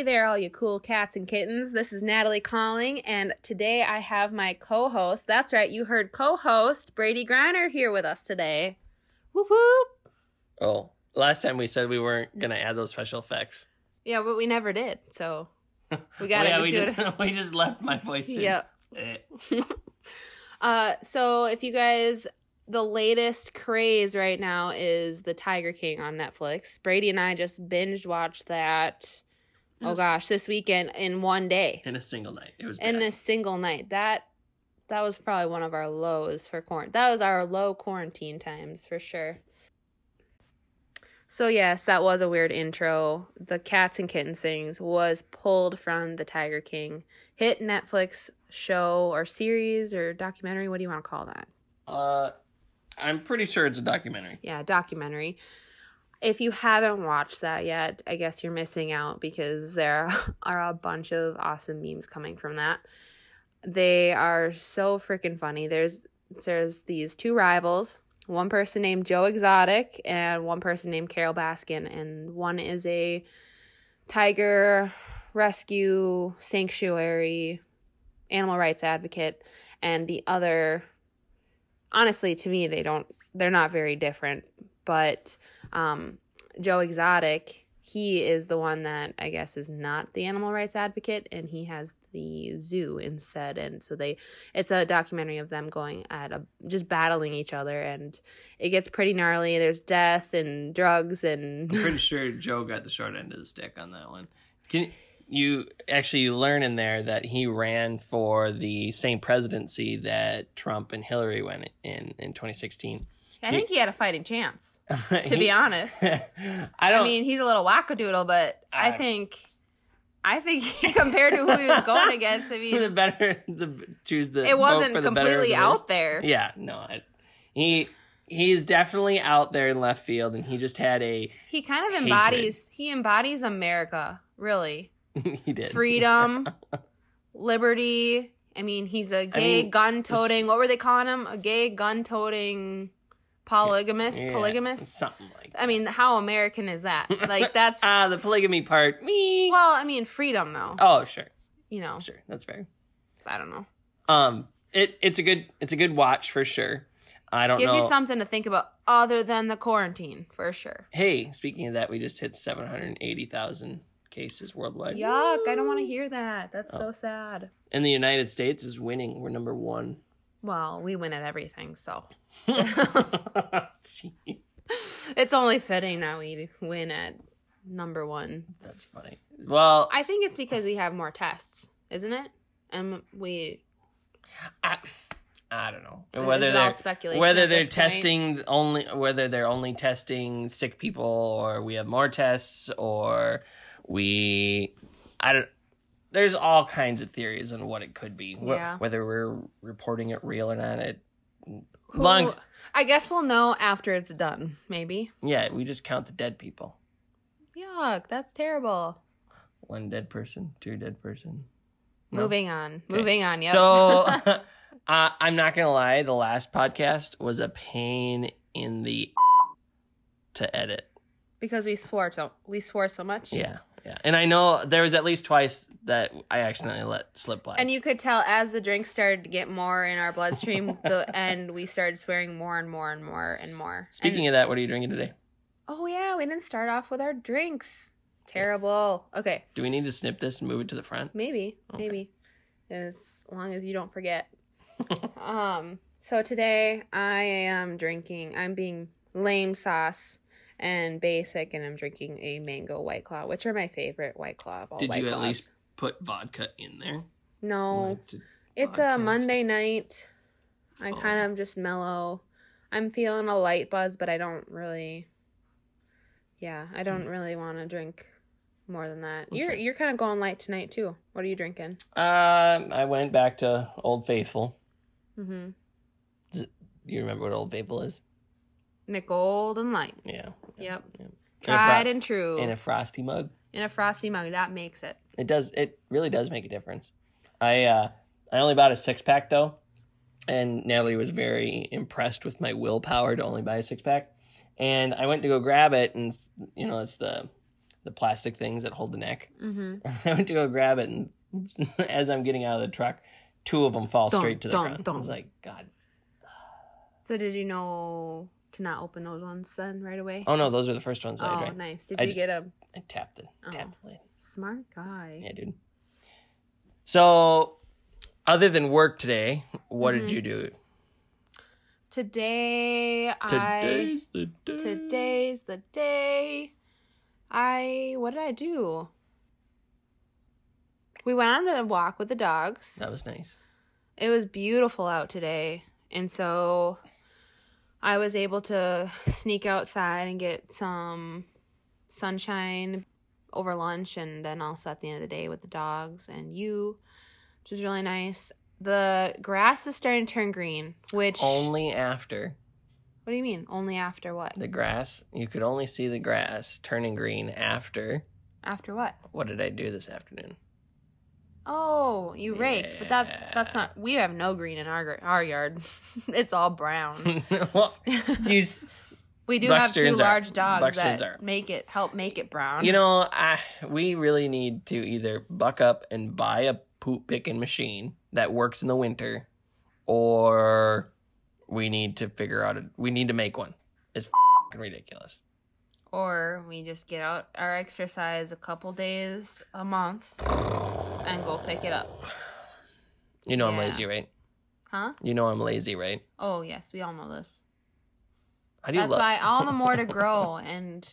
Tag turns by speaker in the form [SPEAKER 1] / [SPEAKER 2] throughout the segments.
[SPEAKER 1] Hey there, all you cool cats and kittens. This is Natalie calling, and today I have my co host. That's right, you heard co host Brady Griner here with us today. Whoop whoop.
[SPEAKER 2] Oh, last time we said we weren't gonna add those special effects.
[SPEAKER 1] Yeah, but we never did, so we
[SPEAKER 2] Oh,
[SPEAKER 1] gotta
[SPEAKER 2] yeah,
[SPEAKER 1] do
[SPEAKER 2] we
[SPEAKER 1] it.
[SPEAKER 2] just we just left my voice. in.
[SPEAKER 1] Yep.
[SPEAKER 2] Eh.
[SPEAKER 1] Uh, so if you guys, the latest craze right now is the Tiger King on Netflix. Brady and I just binge watched that. Oh gosh, this weekend in one day.
[SPEAKER 2] In a single night, it was.
[SPEAKER 1] in a single night. That that was probably one of our lows for quarantine. That was our low quarantine times for sure. So yes, that was a weird intro. The cats and kittens things was pulled from the Tiger King hit Netflix show or series or documentary. What do you want to call that?
[SPEAKER 2] Uh, I'm pretty sure it's a documentary.
[SPEAKER 1] Yeah, documentary. If you haven't watched that yet, I guess you're missing out because there are a bunch of awesome memes coming from that. They are so freaking funny. There's there's these two rivals, one person named Joe Exotic and one person named Carole Baskin, and one is a tiger rescue sanctuary animal rights advocate, and the other honestly to me they don't they're not very different but um joe exotic he is the one that i guess is not the animal rights advocate and he has the zoo instead and so they it's a documentary of them going at a just battling each other and it gets pretty gnarly there's death and drugs and
[SPEAKER 2] I'm pretty sure Joe got the short end of the stick on that one. Can you actually learn in there that he ran for the same presidency that Trump and Hillary went in in 2016?
[SPEAKER 1] I think he had a fighting chance to
[SPEAKER 2] to
[SPEAKER 1] be honest
[SPEAKER 2] I
[SPEAKER 1] I,
[SPEAKER 2] don't.
[SPEAKER 1] I mean, he's a little wackadoodle, but I
[SPEAKER 2] I-
[SPEAKER 1] think, I think compared to who he was going against, I mean, the
[SPEAKER 2] better the choose the
[SPEAKER 1] it wasn't completely
[SPEAKER 2] the
[SPEAKER 1] out there.
[SPEAKER 2] Yeah, no, I, he he's definitely out there in left field, and he just had a
[SPEAKER 1] He kind of
[SPEAKER 2] Hatred.
[SPEAKER 1] embodies, he embodies America, really.
[SPEAKER 2] he did
[SPEAKER 1] Freedom, liberty. I mean, he's a gay
[SPEAKER 2] mean,
[SPEAKER 1] gun toting. What were they calling him? A gay gun toting polygamist?
[SPEAKER 2] Yeah,
[SPEAKER 1] Polygamous?
[SPEAKER 2] something like.
[SPEAKER 1] I mean, how American is that? Like, that's,
[SPEAKER 2] ah the polygamy part. Me.
[SPEAKER 1] well, I mean, freedom, though.
[SPEAKER 2] oh sure,
[SPEAKER 1] You know,
[SPEAKER 2] sure, that's fair.
[SPEAKER 1] I don't know.
[SPEAKER 2] Um, it it's a good it's a good watch for sure. I don't know
[SPEAKER 1] Gives
[SPEAKER 2] know.
[SPEAKER 1] you something to think about other than the quarantine, for sure.
[SPEAKER 2] hey, speaking of that, we just hit seven hundred eighty thousand cases worldwide.
[SPEAKER 1] Yuck, I don't want to hear that. That's
[SPEAKER 2] Oh.
[SPEAKER 1] so sad.
[SPEAKER 2] And the United States is winning. We're number one.
[SPEAKER 1] Well, we win at everything, so
[SPEAKER 2] Jeez,
[SPEAKER 1] it's only fitting that we win at number one.
[SPEAKER 2] that's funny. Well,
[SPEAKER 1] I think it's because we have more tests, isn't it? And we
[SPEAKER 2] I, I don't know whether they're
[SPEAKER 1] speculation
[SPEAKER 2] whether they're
[SPEAKER 1] this point?
[SPEAKER 2] testing only whether they're only testing sick people or we have more tests or we I don't. There's all kinds of theories on what it could be. Wh-
[SPEAKER 1] Yeah.
[SPEAKER 2] Whether we're reporting it real or not, it
[SPEAKER 1] Who-
[SPEAKER 2] long.
[SPEAKER 1] I guess we'll know after it's done. Maybe.
[SPEAKER 2] Yeah, we just count the dead people.
[SPEAKER 1] Yuck, that's terrible.
[SPEAKER 2] One dead person, two dead person. No?
[SPEAKER 1] Moving on. Moving on. Yep.
[SPEAKER 2] So uh, I'm not gonna lie, the last podcast was a pain in the to edit.
[SPEAKER 1] because we swore so we swore so much.
[SPEAKER 2] Yeah, yeah, and I know there was at least twice that I accidentally let slip by.
[SPEAKER 1] And you could tell as the drink started to get more in our bloodstream, the and we started swearing more and more and more and more.
[SPEAKER 2] Speaking of that, what are you drinking today?
[SPEAKER 1] Oh yeah, we didn't start off with our drinks. Terrible. Okay,
[SPEAKER 2] Do we need to snip this and move it to the front?
[SPEAKER 1] maybe,
[SPEAKER 2] Okay.
[SPEAKER 1] maybe, as long as you don't forget. um. So today I am drinking. I'm being lame sauce and basic, and I'm drinking a mango white claw, which are my favorite white claw. Of all
[SPEAKER 2] Did
[SPEAKER 1] White
[SPEAKER 2] you at least put vodka in there?
[SPEAKER 1] No, It's a Monday night. I
[SPEAKER 2] Oh.
[SPEAKER 1] kind of just mellow. I'm feeling a light buzz, but I don't really. Yeah, I don't really want to drink more than that. You're you're kind of going light tonight too. What are you drinking?
[SPEAKER 2] Um, I went back to Old Faithful.
[SPEAKER 1] Mm-hmm.
[SPEAKER 2] You remember what Old Faithful is?
[SPEAKER 1] Mich Golden Light.
[SPEAKER 2] Yeah.
[SPEAKER 1] Yep. Tried
[SPEAKER 2] fro-
[SPEAKER 1] and true.
[SPEAKER 2] in a frosty mug.
[SPEAKER 1] In a frosty mug, that makes it.
[SPEAKER 2] It does. It really does make a difference. I uh, I only bought a six pack though, and Natalie was very impressed with my willpower to only buy a six pack. And I went to go grab it, and you know it's the the plastic things that hold the neck.
[SPEAKER 1] Mm-hmm.
[SPEAKER 2] I went to go grab it, and as I'm getting out of the truck, two of them fall
[SPEAKER 1] Dun,
[SPEAKER 2] straight to the
[SPEAKER 1] dun,
[SPEAKER 2] ground. I
[SPEAKER 1] dun.
[SPEAKER 2] was like, God.
[SPEAKER 1] So did you know to not open those ones then right away?
[SPEAKER 2] Oh no, those are the first ones I
[SPEAKER 1] Oh,
[SPEAKER 2] drank.
[SPEAKER 1] nice. Did
[SPEAKER 2] I
[SPEAKER 1] you
[SPEAKER 2] just-
[SPEAKER 1] get a
[SPEAKER 2] I tapped the
[SPEAKER 1] Oh.
[SPEAKER 2] tapped the lid.
[SPEAKER 1] smart guy?
[SPEAKER 2] Yeah, dude. So, other than work today, what
[SPEAKER 1] Mhm.
[SPEAKER 2] did you do?
[SPEAKER 1] Today, I
[SPEAKER 2] Today's the day.
[SPEAKER 1] today's the day. I what did I do? We went on a walk with the dogs.
[SPEAKER 2] That was nice.
[SPEAKER 1] It was beautiful out today, and so I was able to sneak outside and get some sunshine over lunch, and then also at the end of the day with the dogs and you, which was really nice. The grass is starting to turn green, which
[SPEAKER 2] Only after
[SPEAKER 1] what do you mean? Only after what?
[SPEAKER 2] the grass, you could only see the grass turning green after.
[SPEAKER 1] After what?
[SPEAKER 2] What did I do this afternoon?
[SPEAKER 1] Oh, you raked, but that that's not. We have no green in our our yard. it's all brown.
[SPEAKER 2] well, s-
[SPEAKER 1] we do have two
[SPEAKER 2] are-
[SPEAKER 1] large dogs that
[SPEAKER 2] are.
[SPEAKER 1] make it help make it brown.
[SPEAKER 2] you know, I, we really need to either buck up and buy a poop picking machine that works in the winter, or we need to figure out a. We need to make one. It's ridiculous.
[SPEAKER 1] Or we just get out our exercise a couple days a month and go pick it up.
[SPEAKER 2] You know I'm lazy, right?
[SPEAKER 1] Huh?
[SPEAKER 2] You know I'm lazy, right?
[SPEAKER 1] Oh yes, we all know this.
[SPEAKER 2] How do you
[SPEAKER 1] That's
[SPEAKER 2] lo-
[SPEAKER 1] why all the more to grow and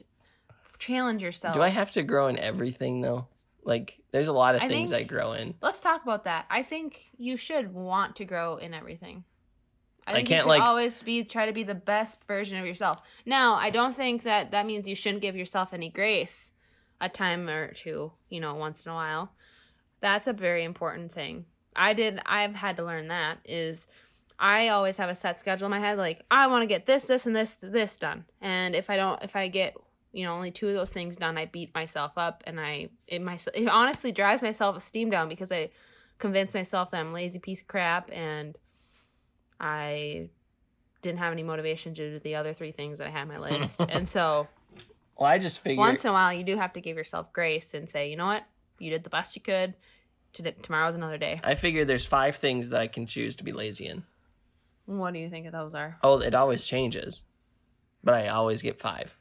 [SPEAKER 1] challenge yourself.
[SPEAKER 2] Do I have to grow in everything though? Like, there's a lot of
[SPEAKER 1] I
[SPEAKER 2] things
[SPEAKER 1] think-
[SPEAKER 2] I grow in.
[SPEAKER 1] Let's talk about that. I think you should want to grow in everything. I
[SPEAKER 2] I
[SPEAKER 1] think
[SPEAKER 2] can't,
[SPEAKER 1] you should
[SPEAKER 2] like-
[SPEAKER 1] always be try to be the best version of yourself. Now, I don't think that that means you shouldn't give yourself any grace a time or two, you know, once in a while. That's a very important thing. I did I've had to learn that is I always have a set schedule in my head like I want to get this this and this this done. And if I don't if I get you know only two of those things done, I beat myself up and I it myself it honestly drives my self-esteem down because I convince myself that I'm a lazy piece of crap and I didn't have any motivation due to do the other three things that I had on my list. and so
[SPEAKER 2] Well, I just figured.
[SPEAKER 1] once in a while you do have to give yourself grace and say, you know what? You did the best you could. Today, tomorrow's another day.
[SPEAKER 2] I figure there's five things that I can choose to be lazy in.
[SPEAKER 1] What do you think those are?
[SPEAKER 2] Oh, it always changes, but I always get five.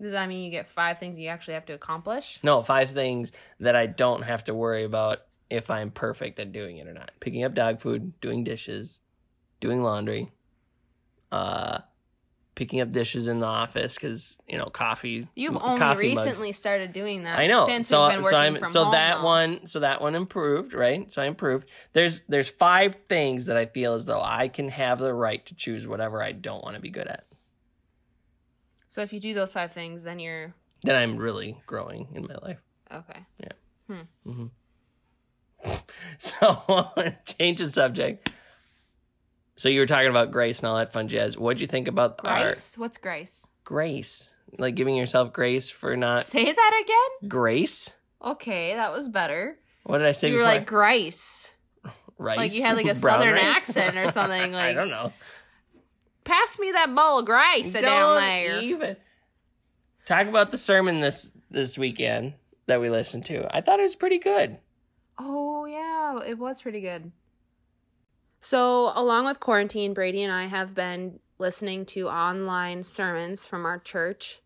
[SPEAKER 1] Does that mean you get five things you actually have to accomplish?
[SPEAKER 2] No, five things that I don't have to worry about if I'm perfect at doing it or not. Picking up dog food, doing dishes, doing laundry, uh, picking up dishes in the office because you know coffee.
[SPEAKER 1] You've only
[SPEAKER 2] coffee mugs.
[SPEAKER 1] recently started doing that.
[SPEAKER 2] I know.
[SPEAKER 1] Since
[SPEAKER 2] so
[SPEAKER 1] you've been
[SPEAKER 2] so I'm so that
[SPEAKER 1] though.
[SPEAKER 2] one so that one improved, right? So I improved. There's there's five things that I feel as though I can have the right to choose whatever I don't want to be good at.
[SPEAKER 1] So if you do those five things, then you're
[SPEAKER 2] Then I'm really growing in my life.
[SPEAKER 1] okay. Yeah.
[SPEAKER 2] Hmm So change the subject. So you were talking about grace and all that fun jazz. What'd you think about our
[SPEAKER 1] Grace? What's grace?
[SPEAKER 2] grace? Like giving yourself grace for not
[SPEAKER 1] Say that again.
[SPEAKER 2] grace?
[SPEAKER 1] Okay, that was better.
[SPEAKER 2] What did I say
[SPEAKER 1] you were like Grace.
[SPEAKER 2] rice?
[SPEAKER 1] like you had, like, a
[SPEAKER 2] Brown
[SPEAKER 1] southern
[SPEAKER 2] rice?
[SPEAKER 1] accent or something, Like I
[SPEAKER 2] don't know.
[SPEAKER 1] Pass me that bowl of Grace down
[SPEAKER 2] Don't
[SPEAKER 1] there.
[SPEAKER 2] even talk about the sermon this this weekend that we listened to. I thought it was pretty good.
[SPEAKER 1] Oh yeah, it was pretty good. So, along with quarantine, Brady and I have been listening to online sermons from our church.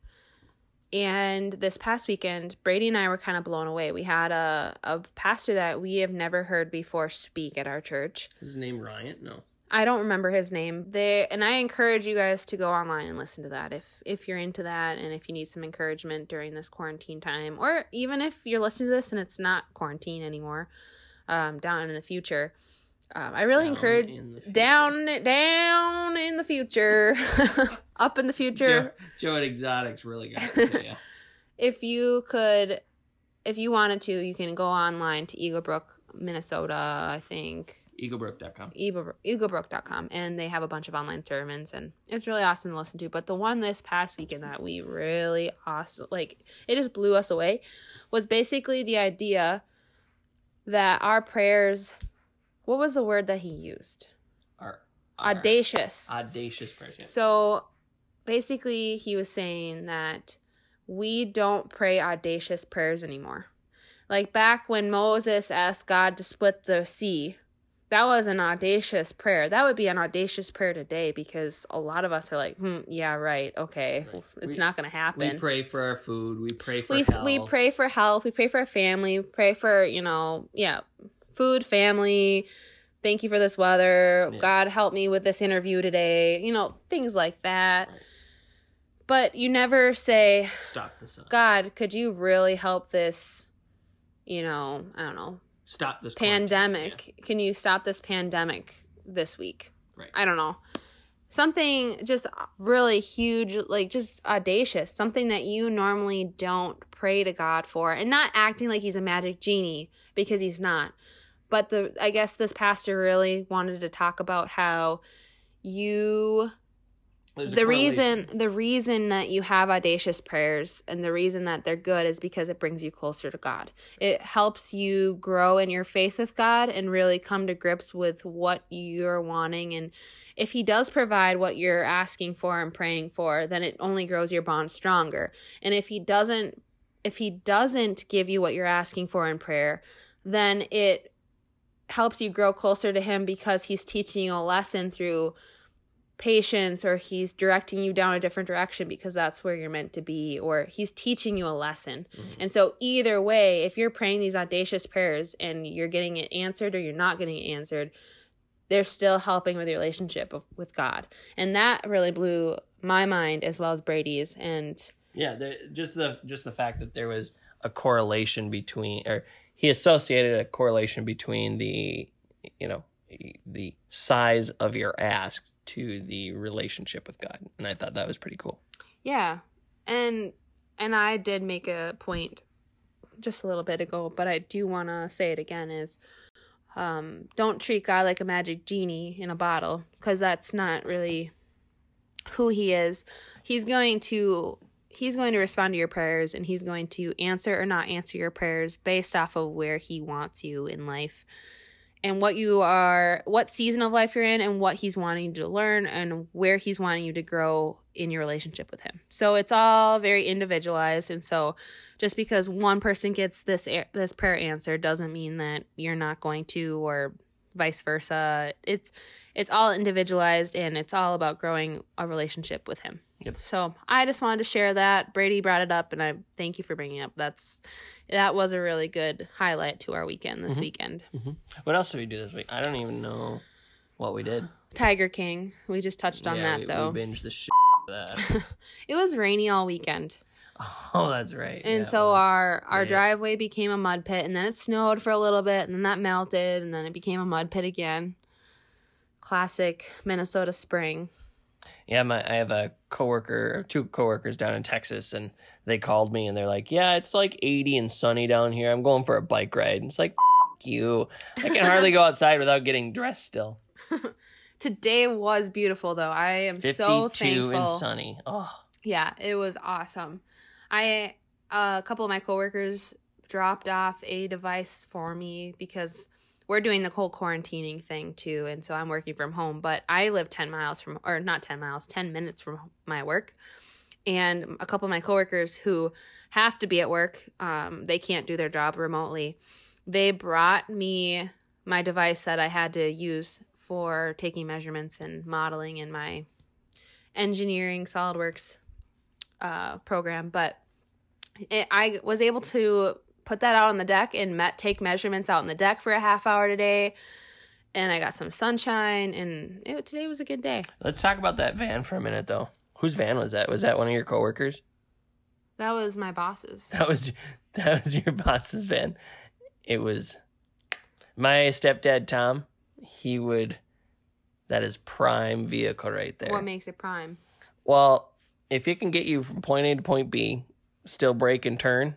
[SPEAKER 1] And this past weekend, Brady and I were kind of blown away. We had a, a pastor that we have never heard before speak at our church.
[SPEAKER 2] His name Ryan? No.
[SPEAKER 1] I don't remember his name. They and I encourage you guys to go online and listen to that if if you're into that and if you need some encouragement during this quarantine time, or even if you're listening to this and it's not quarantine anymore, um, down in the future. Um, I really
[SPEAKER 2] Down
[SPEAKER 1] encourage
[SPEAKER 2] in the future.
[SPEAKER 1] down down in the future, up in the future.
[SPEAKER 2] Joe, Joe at Exotics really got it to.
[SPEAKER 1] If you could, if you wanted to, you can go online to Eaglebrook, Minnesota. I think
[SPEAKER 2] EagleBrook.com.
[SPEAKER 1] Eagle- eaglebrook.com and they have a bunch of online sermons and it's really awesome to listen to but the one this past weekend that we really awesome like it just blew us away was basically the idea that our prayers what was the word that he used
[SPEAKER 2] Our, our
[SPEAKER 1] audacious
[SPEAKER 2] Audacious prayers. yeah.
[SPEAKER 1] so basically he was saying that we don't pray audacious prayers anymore. Like back when Moses asked God to split the sea, that was an audacious prayer. That would be an audacious prayer today because a lot of us are like, hmm, yeah, right, okay,
[SPEAKER 2] Right.
[SPEAKER 1] it's
[SPEAKER 2] We-
[SPEAKER 1] not going to happen.
[SPEAKER 2] We pray for our food. We pray for
[SPEAKER 1] we
[SPEAKER 2] health.
[SPEAKER 1] we pray for health we pray for our family we pray for you know yeah food family. Thank you for this weather.
[SPEAKER 2] Yeah.
[SPEAKER 1] god help me with this interview today. You know things like that.
[SPEAKER 2] Right.
[SPEAKER 1] but you never say
[SPEAKER 2] Stop the sun.
[SPEAKER 1] god could you really help this you know i don't know
[SPEAKER 2] Stop this
[SPEAKER 1] pandemic? can you stop this pandemic this week?
[SPEAKER 2] Right.
[SPEAKER 1] i don't know something just really huge like just audacious something that you normally don't pray to god for and not acting like he's a magic genie because he's not. But the i guess this pastor really wanted to talk about how you the reason the reason that you have audacious prayers and the reason that they're good is because it brings you closer to God. It helps you grow in your faith with God and really come to grips with what you're wanting and if he does provide what you're asking for and praying for, then it only grows your bond stronger. And if he doesn't if he doesn't give you what you're asking for in prayer, then it helps you grow closer to him because he's teaching you a lesson through patience or he's directing you down a different direction because that's where you're meant to be or he's teaching you a lesson.
[SPEAKER 2] Mhm.
[SPEAKER 1] And so either way, if you're praying these audacious prayers and you're getting it answered or you're not getting it answered, they're still helping with your relationship with God. And that really blew my mind as well as Brady's and
[SPEAKER 2] Yeah, the, just the just the fact that there was a correlation between, or he associated a correlation between the, you know, the size of your ask to the relationship with God, and I thought that was pretty cool.
[SPEAKER 1] Yeah. And and I did make a point just a little bit ago, but I do want to say it again is um don't treat God like a magic genie in a bottle cuz that's not really who he is. He's going to he's going to respond to your prayers and he's going to answer or not answer your prayers based off of where he wants you in life and what you are what season of life you're in and what he's wanting you to learn and where he's wanting you to grow in your relationship with him. So it's all very individualized. And so just because one person gets this this prayer answered doesn't mean that you're not going to or vice versa. It's it's all individualized and it's all about growing a relationship with him
[SPEAKER 2] Yep.
[SPEAKER 1] so i just wanted to share that brady brought it up and i thank you for bringing it up that's that was a really good highlight to our weekend this
[SPEAKER 2] Mhm.
[SPEAKER 1] weekend
[SPEAKER 2] What else did we do this week? I don't even know what we did.
[SPEAKER 1] Tiger King. We just touched on
[SPEAKER 2] Yeah,
[SPEAKER 1] that
[SPEAKER 2] we,
[SPEAKER 1] though.
[SPEAKER 2] we binged the shit that.
[SPEAKER 1] it was rainy all weekend.
[SPEAKER 2] Oh, that's right.
[SPEAKER 1] And
[SPEAKER 2] Yeah,
[SPEAKER 1] so
[SPEAKER 2] well,
[SPEAKER 1] our our
[SPEAKER 2] Yeah.
[SPEAKER 1] driveway became a mud pit and then it snowed for a little bit and then that melted and then it became a mud pit again. Classic Minnesota spring.
[SPEAKER 2] Yeah, my I have a coworker, two coworkers down in Texas, and they called me and they're like, "Yeah, it's like 80 and sunny down here. I'm going for a bike ride." And it's like, F- you. I can hardly go outside without getting dressed. Still,
[SPEAKER 1] Today was beautiful though. I am so thankful.
[SPEAKER 2] and sunny. Oh,
[SPEAKER 1] Yeah, it was awesome. I uh, a couple of my coworkers dropped off a device for me because we're doing the whole quarantining thing too, and so I'm working from home. But I live ten miles from, or not ten miles, ten minutes from my work, and a couple of my coworkers who have to be at work, um, they can't do their job remotely. They brought me my device that I had to use for taking measurements and modeling in my engineering SolidWorks uh, program, but it, I was able to put that out on the deck and met take measurements out on the deck for a half hour today, and I got some sunshine, and it, today was a good day.
[SPEAKER 2] let's talk about that van for a minute, though. Whose van was that? Was that one of your coworkers?
[SPEAKER 1] That was my boss's.
[SPEAKER 2] That was that was your boss's van. It was my stepdad Tom. He would. That is prime vehicle right there.
[SPEAKER 1] What makes it prime?
[SPEAKER 2] Well, if it can get you from point A to point B, still break and turn,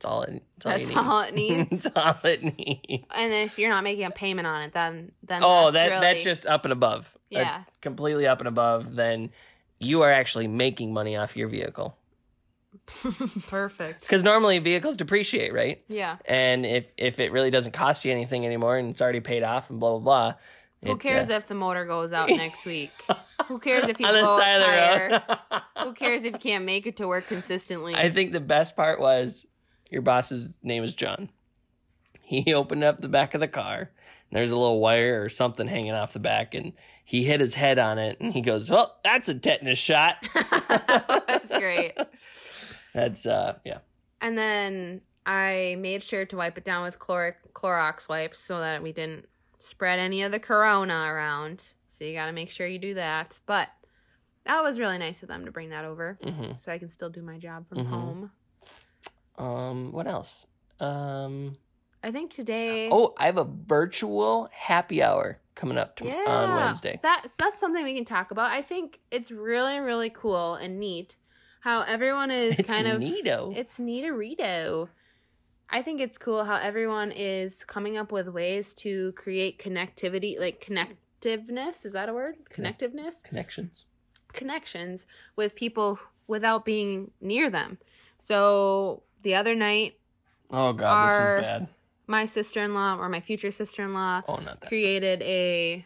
[SPEAKER 2] that's all it, that's all,
[SPEAKER 1] That's all it needs.
[SPEAKER 2] that's all it needs.
[SPEAKER 1] And if you're not making a payment on it, then then
[SPEAKER 2] oh,
[SPEAKER 1] that's
[SPEAKER 2] that
[SPEAKER 1] really,
[SPEAKER 2] that's just up and above. That's
[SPEAKER 1] Yeah.
[SPEAKER 2] completely up and above. Then you are actually making money off your vehicle
[SPEAKER 1] perfect.
[SPEAKER 2] because normally vehicles depreciate, right?
[SPEAKER 1] Yeah,
[SPEAKER 2] And if if it really doesn't cost you anything anymore and it's already paid off and blah blah blah,
[SPEAKER 1] Who
[SPEAKER 2] It,
[SPEAKER 1] cares
[SPEAKER 2] uh,
[SPEAKER 1] if the motor goes out next week? Who cares if you blow a tire? Who cares if you can't make it to work consistently?
[SPEAKER 2] I think the best part was your boss's name is John. He opened up the back of the car. And there's a little wire or something hanging off the back, and he hit his head on it, and he goes, "Well, that's a tetanus shot."
[SPEAKER 1] That's great.
[SPEAKER 2] That's uh, yeah.
[SPEAKER 1] And then I made sure to wipe it down with chloric Clorox wipes so that we didn't spread any of the corona around. So you got to make sure you do that. But that was really nice of them to bring that over
[SPEAKER 2] hmm
[SPEAKER 1] so I can still do my job from
[SPEAKER 2] Mhm.
[SPEAKER 1] home.
[SPEAKER 2] Um, what else? Um,
[SPEAKER 1] I think today
[SPEAKER 2] oh, I have a virtual happy hour coming up to, on Wednesday.
[SPEAKER 1] That's that's something we can talk about. I think it's really really cool and neat how everyone is
[SPEAKER 2] It's
[SPEAKER 1] kind of It's
[SPEAKER 2] neato.
[SPEAKER 1] It's neaterito. I think it's cool how everyone is coming up with ways to create connectivity, like connectiveness. Is that a word? Connectiveness?
[SPEAKER 2] Connections.
[SPEAKER 1] Connections with people without being near them. So the other night,
[SPEAKER 2] Oh God,
[SPEAKER 1] Our-
[SPEAKER 2] this is bad.
[SPEAKER 1] my sister in law or my future sister in law
[SPEAKER 2] Oh,
[SPEAKER 1] created a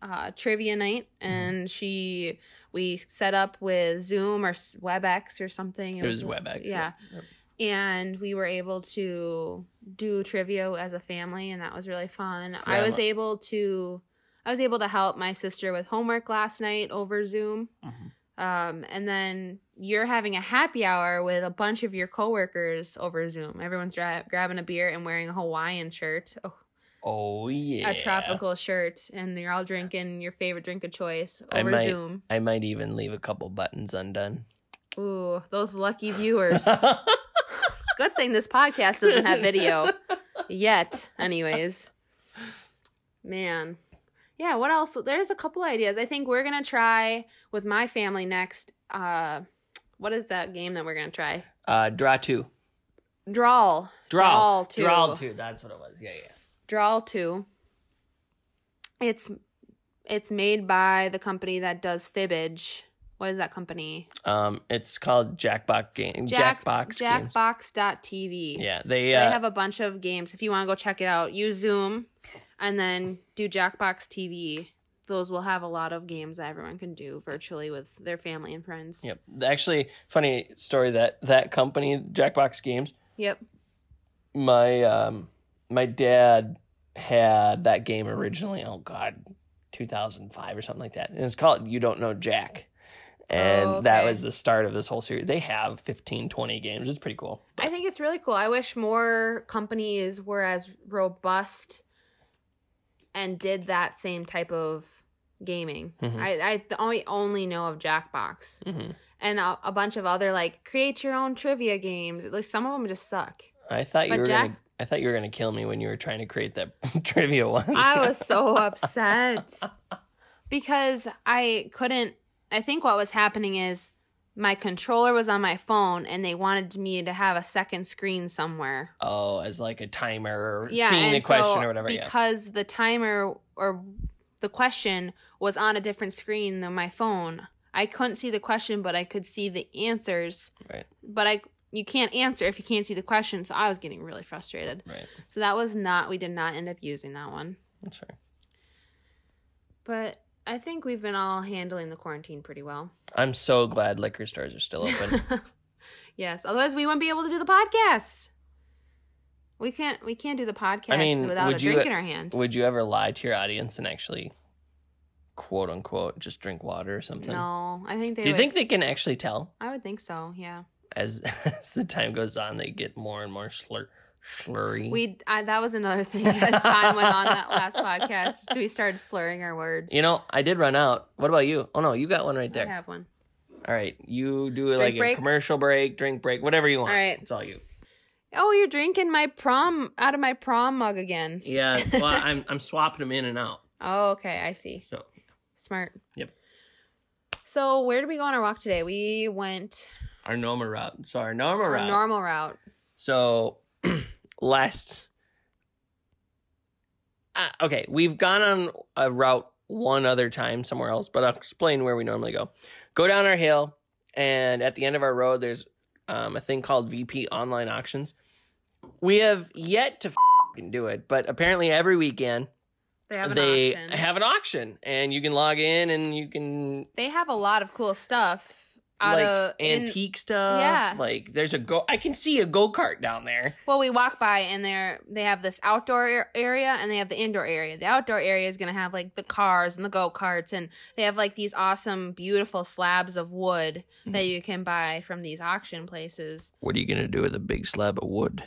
[SPEAKER 1] uh, trivia night,
[SPEAKER 2] Mm-hmm.
[SPEAKER 1] and she we set up with Zoom or WebEx or something.
[SPEAKER 2] It was WebEx.
[SPEAKER 1] Yeah,
[SPEAKER 2] Yep.
[SPEAKER 1] and we were able to do trivia as a family, and that was really fun. I
[SPEAKER 2] Grandma-
[SPEAKER 1] was able to I was able to help my sister with homework last night over Zoom.
[SPEAKER 2] Mhm.
[SPEAKER 1] Um, and then you're having a happy hour with a bunch of your coworkers over Zoom. Everyone's dra- grabbing a beer and wearing a Hawaiian shirt. Oh,
[SPEAKER 2] Oh yeah.
[SPEAKER 1] a tropical shirt and you're all drinking your favorite drink of choice
[SPEAKER 2] I
[SPEAKER 1] over
[SPEAKER 2] might-
[SPEAKER 1] Zoom.
[SPEAKER 2] I might even leave a couple buttons undone.
[SPEAKER 1] Ooh, those lucky viewers. Good thing this podcast doesn't have video yet, anyways. Man. Yeah, what else? There's a couple ideas. I think we're going to try with my family next. Uh what is that game that we're going to try?
[SPEAKER 2] uh, draw two.
[SPEAKER 1] Drawl.
[SPEAKER 2] Draw.
[SPEAKER 1] Draw two.
[SPEAKER 2] Draw two. That's what it was. Yeah, yeah.
[SPEAKER 1] Drawl 2. It's it's made by the company that does Fibbage. What is that company?
[SPEAKER 2] Um, it's called Jackbox Game.
[SPEAKER 1] Jack-
[SPEAKER 2] Jackbox Games.
[SPEAKER 1] Jackbox.tv.
[SPEAKER 2] Yeah, they.
[SPEAKER 1] They
[SPEAKER 2] Uh,
[SPEAKER 1] have a bunch of games. If you want to go check it out, use Zoom and then do Jackbox TV. Those will have a lot of games that everyone can do virtually with their family and friends.
[SPEAKER 2] Yep. Actually, funny story that that company, Jackbox Games,
[SPEAKER 1] Yep.
[SPEAKER 2] my um, my dad had that game originally. Oh God, 2005 or something like that. And it's called You Don't Know Jack. And
[SPEAKER 1] Oh,
[SPEAKER 2] that was the start of this whole series. They have 15, 20 games. It's pretty cool.
[SPEAKER 1] I think it's really cool. I wish more companies were as robust and did that same type of gaming.
[SPEAKER 2] Mhm.
[SPEAKER 1] I, I only only know of Jackbox
[SPEAKER 2] hmm
[SPEAKER 1] and a, a bunch of other like create your own trivia games. Like some of them just suck.
[SPEAKER 2] I thought you
[SPEAKER 1] But
[SPEAKER 2] were
[SPEAKER 1] Jack-
[SPEAKER 2] gonna. I thought you were gonna kill me when you were trying to create that trivia one.
[SPEAKER 1] I was so upset because I couldn't. I think what was happening is my controller was on my phone and they wanted me to have a second screen somewhere.
[SPEAKER 2] oh, as like a timer or
[SPEAKER 1] Yeah,
[SPEAKER 2] seeing the question
[SPEAKER 1] so
[SPEAKER 2] or whatever. Yeah.
[SPEAKER 1] Because the timer or the question was on a different screen than my phone. I couldn't see the question, but I could see the answers.
[SPEAKER 2] Right.
[SPEAKER 1] But I you can't answer if you can't see the question, so I was getting really frustrated.
[SPEAKER 2] Right.
[SPEAKER 1] So that was not we did not end up using that one.
[SPEAKER 2] That's right.
[SPEAKER 1] But I think we've been all handling the quarantine pretty well.
[SPEAKER 2] I'm so glad liquor stores are still open.
[SPEAKER 1] yes, otherwise we wouldn't be able to do the podcast. We can't we can't do the podcast
[SPEAKER 2] mean,
[SPEAKER 1] without a
[SPEAKER 2] you-
[SPEAKER 1] drink in our hand.
[SPEAKER 2] Would you ever lie to your audience and actually, quote unquote, just drink water or something?
[SPEAKER 1] No, I think they
[SPEAKER 2] Do you
[SPEAKER 1] would-
[SPEAKER 2] think they can actually tell
[SPEAKER 1] I would think so, yeah.
[SPEAKER 2] as as the time goes on? They get more and more slur, slurry.
[SPEAKER 1] We I, that was another thing as time went on that last podcast. We started slurring our words.
[SPEAKER 2] you know, I did run out. What about you? Oh no, you got one right there.
[SPEAKER 1] I have one.
[SPEAKER 2] All right, you do
[SPEAKER 1] Drink
[SPEAKER 2] like a commercial break, drink break, whatever you want.
[SPEAKER 1] All right.
[SPEAKER 2] it's all you.
[SPEAKER 1] Oh, you're drinking my prom out of my prom mug again.
[SPEAKER 2] Yeah, well, I'm I'm swapping them in and out.
[SPEAKER 1] Oh, okay, I see.
[SPEAKER 2] So
[SPEAKER 1] Smart.
[SPEAKER 2] Yep.
[SPEAKER 1] So where did we go on our walk today? We went
[SPEAKER 2] our normal route. So our normal
[SPEAKER 1] our
[SPEAKER 2] route.
[SPEAKER 1] normal route.
[SPEAKER 2] So last uh, okay, we've gone on a route one other time somewhere else, but I'll explain where we normally go. Go down our hill, and at the end of our road, there's um, a thing called VP Online Auctions. We have yet to do it, but apparently every weekend
[SPEAKER 1] They have an
[SPEAKER 2] they have an auction, and you can log in and you can
[SPEAKER 1] they have a lot of cool stuff out
[SPEAKER 2] like
[SPEAKER 1] of in-
[SPEAKER 2] antique stuff.
[SPEAKER 1] Yeah.
[SPEAKER 2] like there's a go. I can see a go kart down there.
[SPEAKER 1] Well, we walk by and they're they have this outdoor area and they have the indoor area. The outdoor area is going to have like the cars and the go karts and they have like these awesome, beautiful slabs of wood
[SPEAKER 2] Hmm.
[SPEAKER 1] that you can buy from these auction places.
[SPEAKER 2] What are you gonna do with a big slab of wood?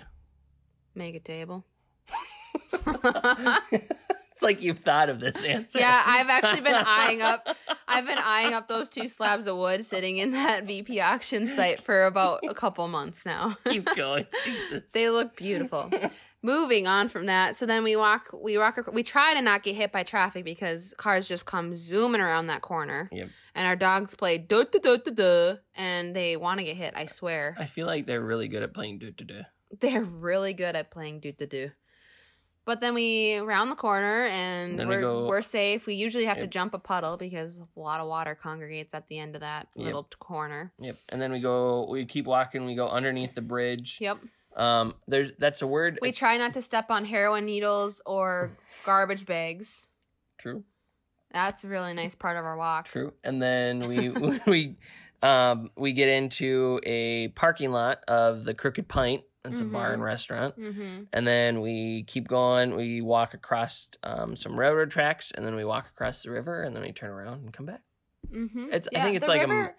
[SPEAKER 1] Make a table.
[SPEAKER 2] it's like you've thought of this answer.
[SPEAKER 1] Yeah, I've actually been eyeing up. I've been eyeing up those two slabs of wood sitting in that VP auction site for about a couple months now.
[SPEAKER 2] Keep going.
[SPEAKER 1] They look beautiful. Moving on from that, so then we walk, we walk, we try to not get hit by traffic because cars just come zooming around that corner.
[SPEAKER 2] Yep.
[SPEAKER 1] And our dogs play duh duh duh duh, and they want to get hit. I swear,
[SPEAKER 2] I feel like they're really good at playing do do do.
[SPEAKER 1] they're really good at playing duh duh duh. But then we round the corner and
[SPEAKER 2] Then we
[SPEAKER 1] we're
[SPEAKER 2] go-
[SPEAKER 1] we're safe. We usually have to
[SPEAKER 2] Yep.
[SPEAKER 1] jump a puddle because a lot of water congregates at the end of that
[SPEAKER 2] Yep.
[SPEAKER 1] little corner.
[SPEAKER 2] Yep. And then we go. We keep walking. We go underneath the bridge.
[SPEAKER 1] Yep.
[SPEAKER 2] Um. There's that's a word.
[SPEAKER 1] We try not to step on heroin needles or garbage bags.
[SPEAKER 2] True.
[SPEAKER 1] That's a really nice part of our walk.
[SPEAKER 2] True. And then we we um we get into a parking lot of the Crooked Pint. That's a bar and restaurant.
[SPEAKER 1] Mm-hmm.
[SPEAKER 2] And then we keep going. We walk across um, some railroad tracks, and then we walk across the river, and then we turn around and come back.
[SPEAKER 1] Mm-hmm.
[SPEAKER 2] It's- I think it's
[SPEAKER 1] the
[SPEAKER 2] like a-
[SPEAKER 1] river,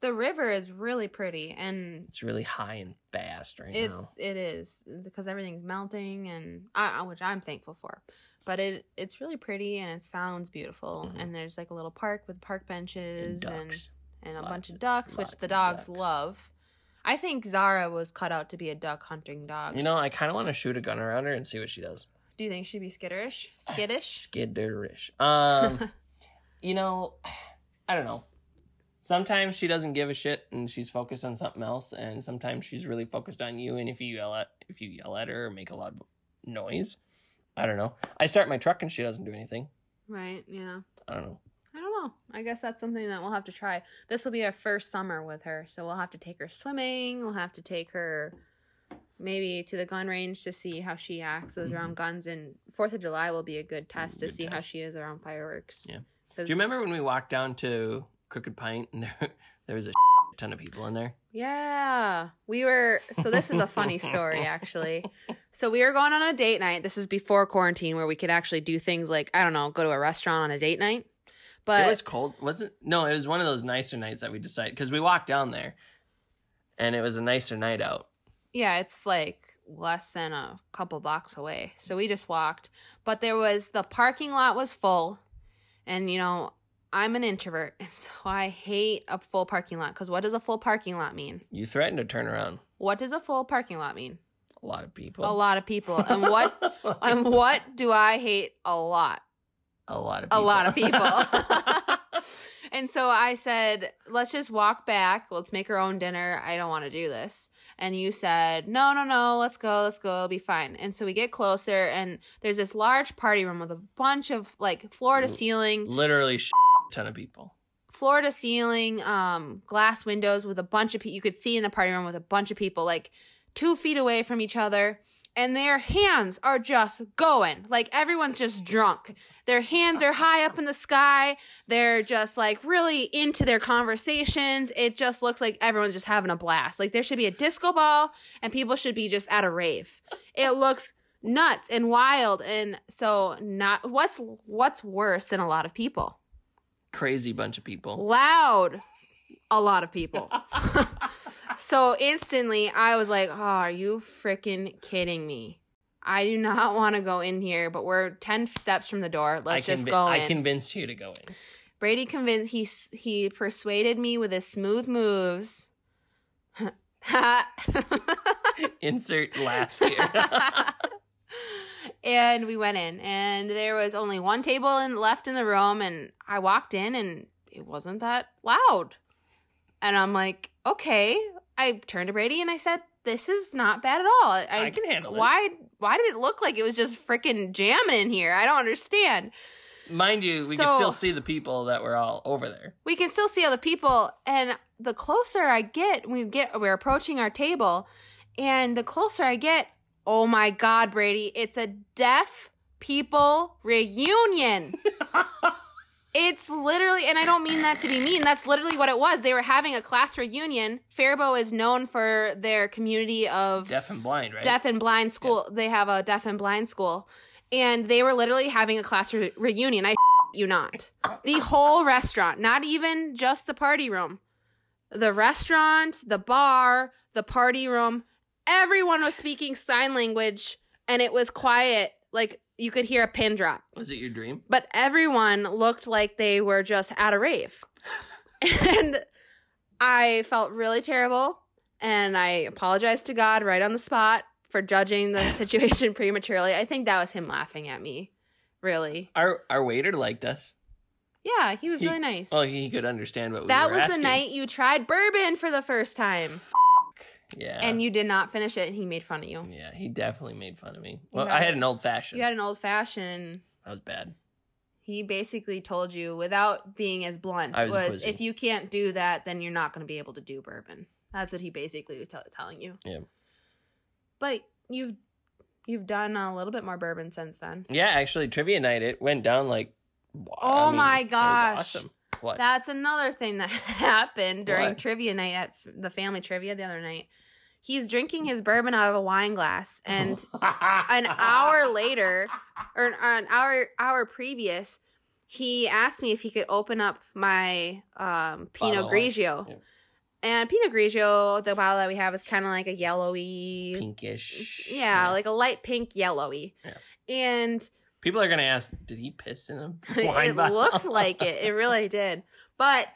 [SPEAKER 1] the river is really pretty, and
[SPEAKER 2] It's really high and fast right now.
[SPEAKER 1] it's because everything's melting, and which I'm thankful for. But it it's really pretty and it sounds beautiful,
[SPEAKER 2] Mhm.
[SPEAKER 1] and there's like a little park with park benches
[SPEAKER 2] And
[SPEAKER 1] and and a
[SPEAKER 2] Lots
[SPEAKER 1] bunch of
[SPEAKER 2] of-
[SPEAKER 1] ducks, which the dogs
[SPEAKER 2] ducks.
[SPEAKER 1] love. I think Zara was cut out to be a duck hunting dog.
[SPEAKER 2] You know, I kind of want to shoot a gun around her and see what she does.
[SPEAKER 1] Do you think she'd be skitterish? Skittish?
[SPEAKER 2] skitterish. Um, you know, I don't know. Sometimes she doesn't give a shit and she's focused on something else, and sometimes she's really focused on you. And if you yell at if you yell at her or make a loud noise, I don't know. I start my truck and she doesn't do anything.
[SPEAKER 1] right. Yeah.
[SPEAKER 2] I don't know.
[SPEAKER 1] I guess that's something that we'll have to try. This will be our first summer with her, so we'll have to take her swimming. We'll have to take her maybe to the gun range to see how she acts with
[SPEAKER 2] Mhm.
[SPEAKER 1] around guns. And Fourth of July will be a good test to
[SPEAKER 2] Good
[SPEAKER 1] see how she is around fireworks.
[SPEAKER 2] Yeah.
[SPEAKER 1] 'Cause-
[SPEAKER 2] Do you remember when we walked down to Crooked Pint and there there was a ton of people in there?
[SPEAKER 1] Yeah, we were. So this is a funny story, actually. So we were going on a date night. This was before quarantine, where we could actually do things like I don't know, go to a restaurant on a date night. But
[SPEAKER 2] it was cold, wasn't? No, it was one of those nicer nights that we decided because we walked down there, and it was a nicer night out.
[SPEAKER 1] yeah, it's like less than a couple blocks away. So we just walked. But there was the parking lot was full. And you know, I'm an introvert, and so I hate a full parking lot cuz what does a full parking lot mean?
[SPEAKER 2] You threatened to turn around.
[SPEAKER 1] What does a full parking lot mean?
[SPEAKER 2] A lot of people.
[SPEAKER 1] A lot of people. And what and what do I hate a lot?
[SPEAKER 2] A lot of people.
[SPEAKER 1] A lot of people. And so I said, let's just walk back. Let's make our own dinner. I don't want to do this. And you said, no, no, no, let's go, let's go, it'll be fine. And so we get closer, and there's this large party room with a bunch of like floor to ceiling,
[SPEAKER 2] Literally, sh- ton of people.
[SPEAKER 1] floor to ceiling, um, glass windows with a bunch of people. You could see in the party room with a bunch of people, like two feet away from each other. And their hands are just going. Like everyone's just drunk. Their hands are high up in the sky. They're just like really into their conversations. It just looks like everyone's just having a blast. Like there should be a disco ball and people should be just at a rave. It looks nuts and wild. And so not what's what's worse than a lot of people?
[SPEAKER 2] Crazy bunch of people.
[SPEAKER 1] loud a lot of people. So instantly i was like oh are you freaking kidding me? I do not want to go in here but we're 10 steps from the door. Let's
[SPEAKER 2] I
[SPEAKER 1] just go
[SPEAKER 2] I convinced you to go in.
[SPEAKER 1] brady convinced he he persuaded me with his smooth moves.
[SPEAKER 2] Insert laugh here.
[SPEAKER 1] and we went in and there was only one table in, left in the room and i walked in and it wasn't that loud and i'm like okay i turned to brady and i said this is not bad at all i,
[SPEAKER 2] I can handle it.
[SPEAKER 1] why why did it look like it was just freaking jamming in here i don't understand
[SPEAKER 2] Mind you, we
[SPEAKER 1] So-
[SPEAKER 2] can still see the people that were all over there.
[SPEAKER 1] we can still see other people and the closer i get we get we're approaching our table and the closer i get oh my god brady it's a deaf people reunion. It's literally, and I don't mean that to be mean. That's literally what it was. They were having a class reunion. Faribault is known for their community of
[SPEAKER 2] Deaf and blind, right?
[SPEAKER 1] deaf and blind school. They have a deaf and blind school, and they were literally having a class re- reunion. I you not the whole restaurant, not even just the party room, the restaurant, the bar, the party room. Everyone was speaking sign language, and it was quiet. Like you could hear a pin drop
[SPEAKER 2] Was it your dream?
[SPEAKER 1] but everyone looked like they were just at a rave. and I felt really terrible. And I apologized to God right on the spot for judging the situation prematurely. I think that was him laughing at me, really.
[SPEAKER 2] Our our waiter liked us.
[SPEAKER 1] Yeah, he was
[SPEAKER 2] He-
[SPEAKER 1] really nice.
[SPEAKER 2] Well, he could understand what we
[SPEAKER 1] that
[SPEAKER 2] were
[SPEAKER 1] was
[SPEAKER 2] asking.
[SPEAKER 1] the night you tried bourbon for the first time.
[SPEAKER 2] Yeah.
[SPEAKER 1] And you did not finish it, and he made fun of you.
[SPEAKER 2] yeah, he definitely made fun of me. Well, I had an old fashioned.
[SPEAKER 1] You had an old fashioned.
[SPEAKER 2] that was bad.
[SPEAKER 1] He basically told you, without being as blunt,
[SPEAKER 2] I was
[SPEAKER 1] was, if you can't do that, then you're not going to be able to do bourbon. That's what he basically was tell telling you.
[SPEAKER 2] Yeah.
[SPEAKER 1] But you've you've done a little bit more bourbon since then.
[SPEAKER 2] Yeah, actually, trivia night it went down like. wow,
[SPEAKER 1] Oh
[SPEAKER 2] I mean,
[SPEAKER 1] my
[SPEAKER 2] it was
[SPEAKER 1] gosh.
[SPEAKER 2] awesome. What?
[SPEAKER 1] That's another thing that happened during
[SPEAKER 2] What?
[SPEAKER 1] trivia night at the family trivia the other night. He's drinking his bourbon out of a wine glass, and an hour later, or an hour hour previous, he asked me if he could open up my um, Pinot. Grigio.
[SPEAKER 2] Yeah.
[SPEAKER 1] And Pinot Grigio, the bottle that we have, is kind of like a yellowy,
[SPEAKER 2] pinkish.
[SPEAKER 1] yeah, like a light pink yellowy.
[SPEAKER 2] Yeah.
[SPEAKER 1] And
[SPEAKER 2] people are gonna ask, did he piss in a wine
[SPEAKER 1] it
[SPEAKER 2] bottle?
[SPEAKER 1] looked like it. It really did. But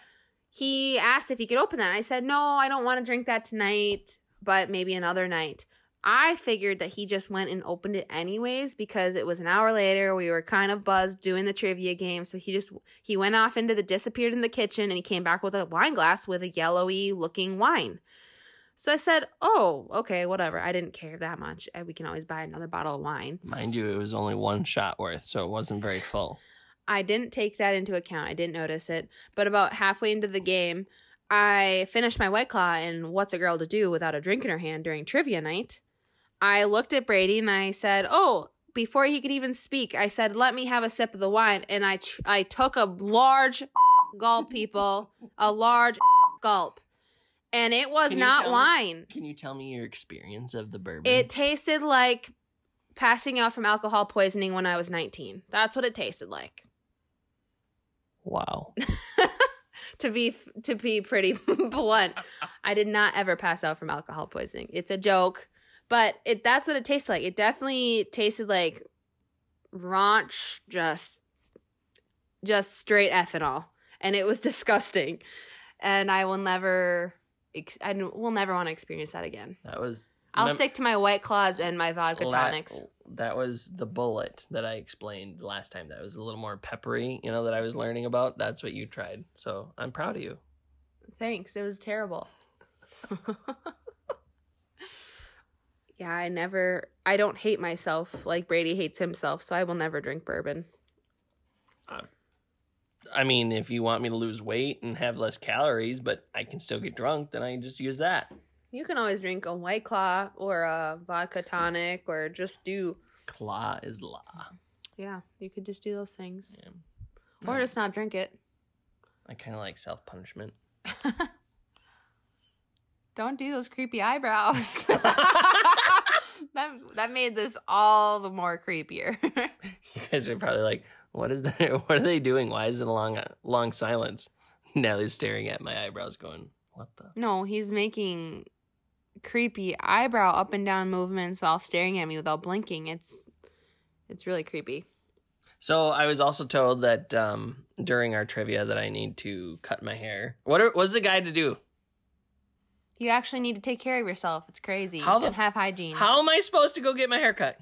[SPEAKER 1] he asked if he could open that. I said, no, I don't want to drink that tonight, but maybe another night. I figured that he just went and opened it anyways because it was an hour later. We were kind of buzzed doing the trivia game. So he just he went off into the disappeared in the kitchen and he came back with a wine glass with a yellowy looking wine. So I said, "Oh, okay, whatever. I didn't care that much. Uh, We can always buy another bottle of wine."
[SPEAKER 2] Mind you, it was only one shot worth, so it wasn't very full.
[SPEAKER 1] I didn't take that into account. I didn't notice it. But about halfway into the game, I finished my White Claw and What's a Girl to Do without a drink in her hand during trivia night. I looked at Brady and I said, Oh, before he could even speak, I said, Let me have a sip of the wine. And I, ch- I took a large gulp, people, a large gulp. And it was
[SPEAKER 2] Can
[SPEAKER 1] not
[SPEAKER 2] tell me-
[SPEAKER 1] wine.
[SPEAKER 2] Can you tell me your experience of the bourbon?
[SPEAKER 1] It tasted like passing out from alcohol poisoning when I was 19. That's what it tasted like.
[SPEAKER 2] wow.
[SPEAKER 1] to be to be pretty blunt i did not ever pass out from alcohol poisoning it's a joke but it that's what it tastes like it definitely tasted like raunch just just straight ethanol and it was disgusting and i will never ex- i will never want to experience that again
[SPEAKER 2] That was.
[SPEAKER 1] i'll
[SPEAKER 2] mem-
[SPEAKER 1] stick to my white claws and my vodka
[SPEAKER 2] la-
[SPEAKER 1] tonics
[SPEAKER 2] That was the Bulleit that I explained last time. That was a little more peppery, you know, that I was learning about. That's what you tried. So I'm proud of you.
[SPEAKER 1] Thanks. It was terrible. yeah, I never I don't hate myself like Brady hates himself, so I will never drink bourbon.
[SPEAKER 2] I mean, if you want me to lose weight and have less calories, but I can still get drunk, then I can just use that.
[SPEAKER 1] You can always drink a white claw or a vodka tonic or just do
[SPEAKER 2] Claw is law.
[SPEAKER 1] yeah, you could just do those things.
[SPEAKER 2] Yeah.
[SPEAKER 1] Or just not drink it.
[SPEAKER 2] I kind of like self punishment.
[SPEAKER 1] Don't do those creepy eyebrows. that that made this all the more creepier.
[SPEAKER 2] You guys are probably like, "What is that? What are they doing? Why is it a long, long silence?" Nelly's staring at my eyebrows, going, "What the?"
[SPEAKER 1] No, he's making creepy eyebrow up and down movements while staring at me without blinking. It's it's really creepy.
[SPEAKER 2] So I was also told that um, during our trivia that I need to cut my hair. What are, what's the guy to do?
[SPEAKER 1] You actually need to take care of yourself. It's crazy.
[SPEAKER 2] How the-
[SPEAKER 1] and have hygiene.
[SPEAKER 2] How am I supposed to go get my hair cut?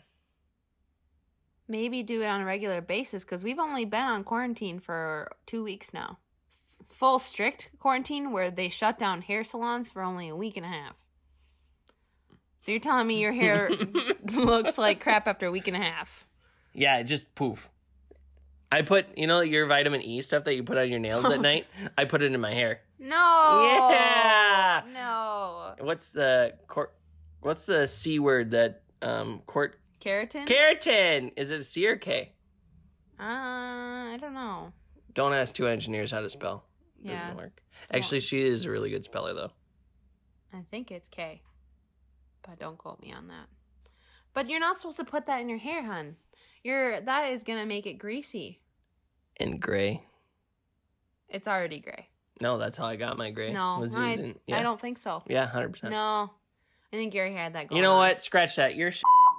[SPEAKER 1] Maybe do it on a regular basis because we've only been on quarantine for two weeks now. F- Full strict quarantine where they shut down hair salons for only a week and a half. So you're telling me your hair looks like crap after a week and a half?
[SPEAKER 2] Yeah, just poof. I put, you know, your vitamin E stuff that you put on your nails at night. I put it in my hair.
[SPEAKER 1] No.
[SPEAKER 2] Yeah.
[SPEAKER 1] No.
[SPEAKER 2] What's the court? What's the c word that um court
[SPEAKER 1] Keratin?
[SPEAKER 2] Keratin. Is it a C or K?
[SPEAKER 1] uh, I don't know.
[SPEAKER 2] Don't ask two engineers how to spell. It
[SPEAKER 1] Yeah.
[SPEAKER 2] Doesn't work. Actually, she is a really good speller though.
[SPEAKER 1] I think it's K. But don't quote me on that. But you're not supposed to put that in your hair, hun. You're that is gonna make it greasy.
[SPEAKER 2] And gray.
[SPEAKER 1] It's already gray.
[SPEAKER 2] No, that's how I got my gray.
[SPEAKER 1] No,
[SPEAKER 2] was
[SPEAKER 1] I,
[SPEAKER 2] using, yeah.
[SPEAKER 1] I don't think so.
[SPEAKER 2] Yeah, hundred percent.
[SPEAKER 1] No. I think Gary had that going
[SPEAKER 2] You know
[SPEAKER 1] on.
[SPEAKER 2] what? Scratch that. Your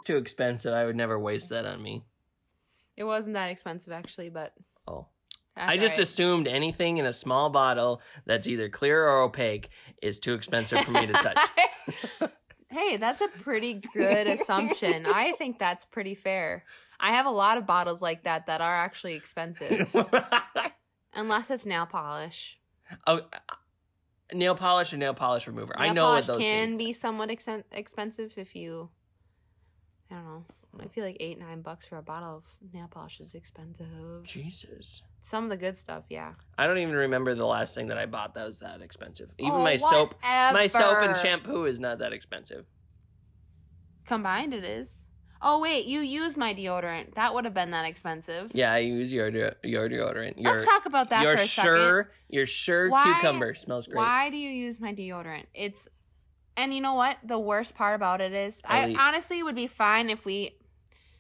[SPEAKER 2] too expensive. I would never waste that on me.
[SPEAKER 1] It wasn't that expensive actually, but
[SPEAKER 2] Oh.
[SPEAKER 1] that's
[SPEAKER 2] I just assumed anything in a small bottle that's either clear or opaque is too expensive for me to touch.
[SPEAKER 1] hey, that's a pretty good assumption. I think that's pretty fair. I have a lot of bottles like that that are actually expensive, unless it's nail polish.
[SPEAKER 2] oh, uh, nail polish or nail polish remover. I
[SPEAKER 1] Nail
[SPEAKER 2] know what those
[SPEAKER 1] can
[SPEAKER 2] things.
[SPEAKER 1] be somewhat exen- expensive if you. I don't know. I feel like eight nine bucks for a bottle of nail polish is expensive.
[SPEAKER 2] Jesus.
[SPEAKER 1] Some of the good stuff, yeah.
[SPEAKER 2] I don't even remember the last thing that I bought that was that expensive. Even
[SPEAKER 1] Oh,
[SPEAKER 2] my soap, my soap and shampoo is not that expensive.
[SPEAKER 1] combined, it is. Oh wait, you use my deodorant. That would have been that expensive.
[SPEAKER 2] Yeah, I use your de- your deodorant. Your
[SPEAKER 1] Let's talk about that
[SPEAKER 2] your
[SPEAKER 1] for a
[SPEAKER 2] sure your sure cucumber smells great.
[SPEAKER 1] Why do you use my deodorant? It's and you know what? The worst part about it is I
[SPEAKER 2] Elite.
[SPEAKER 1] honestly would be fine if we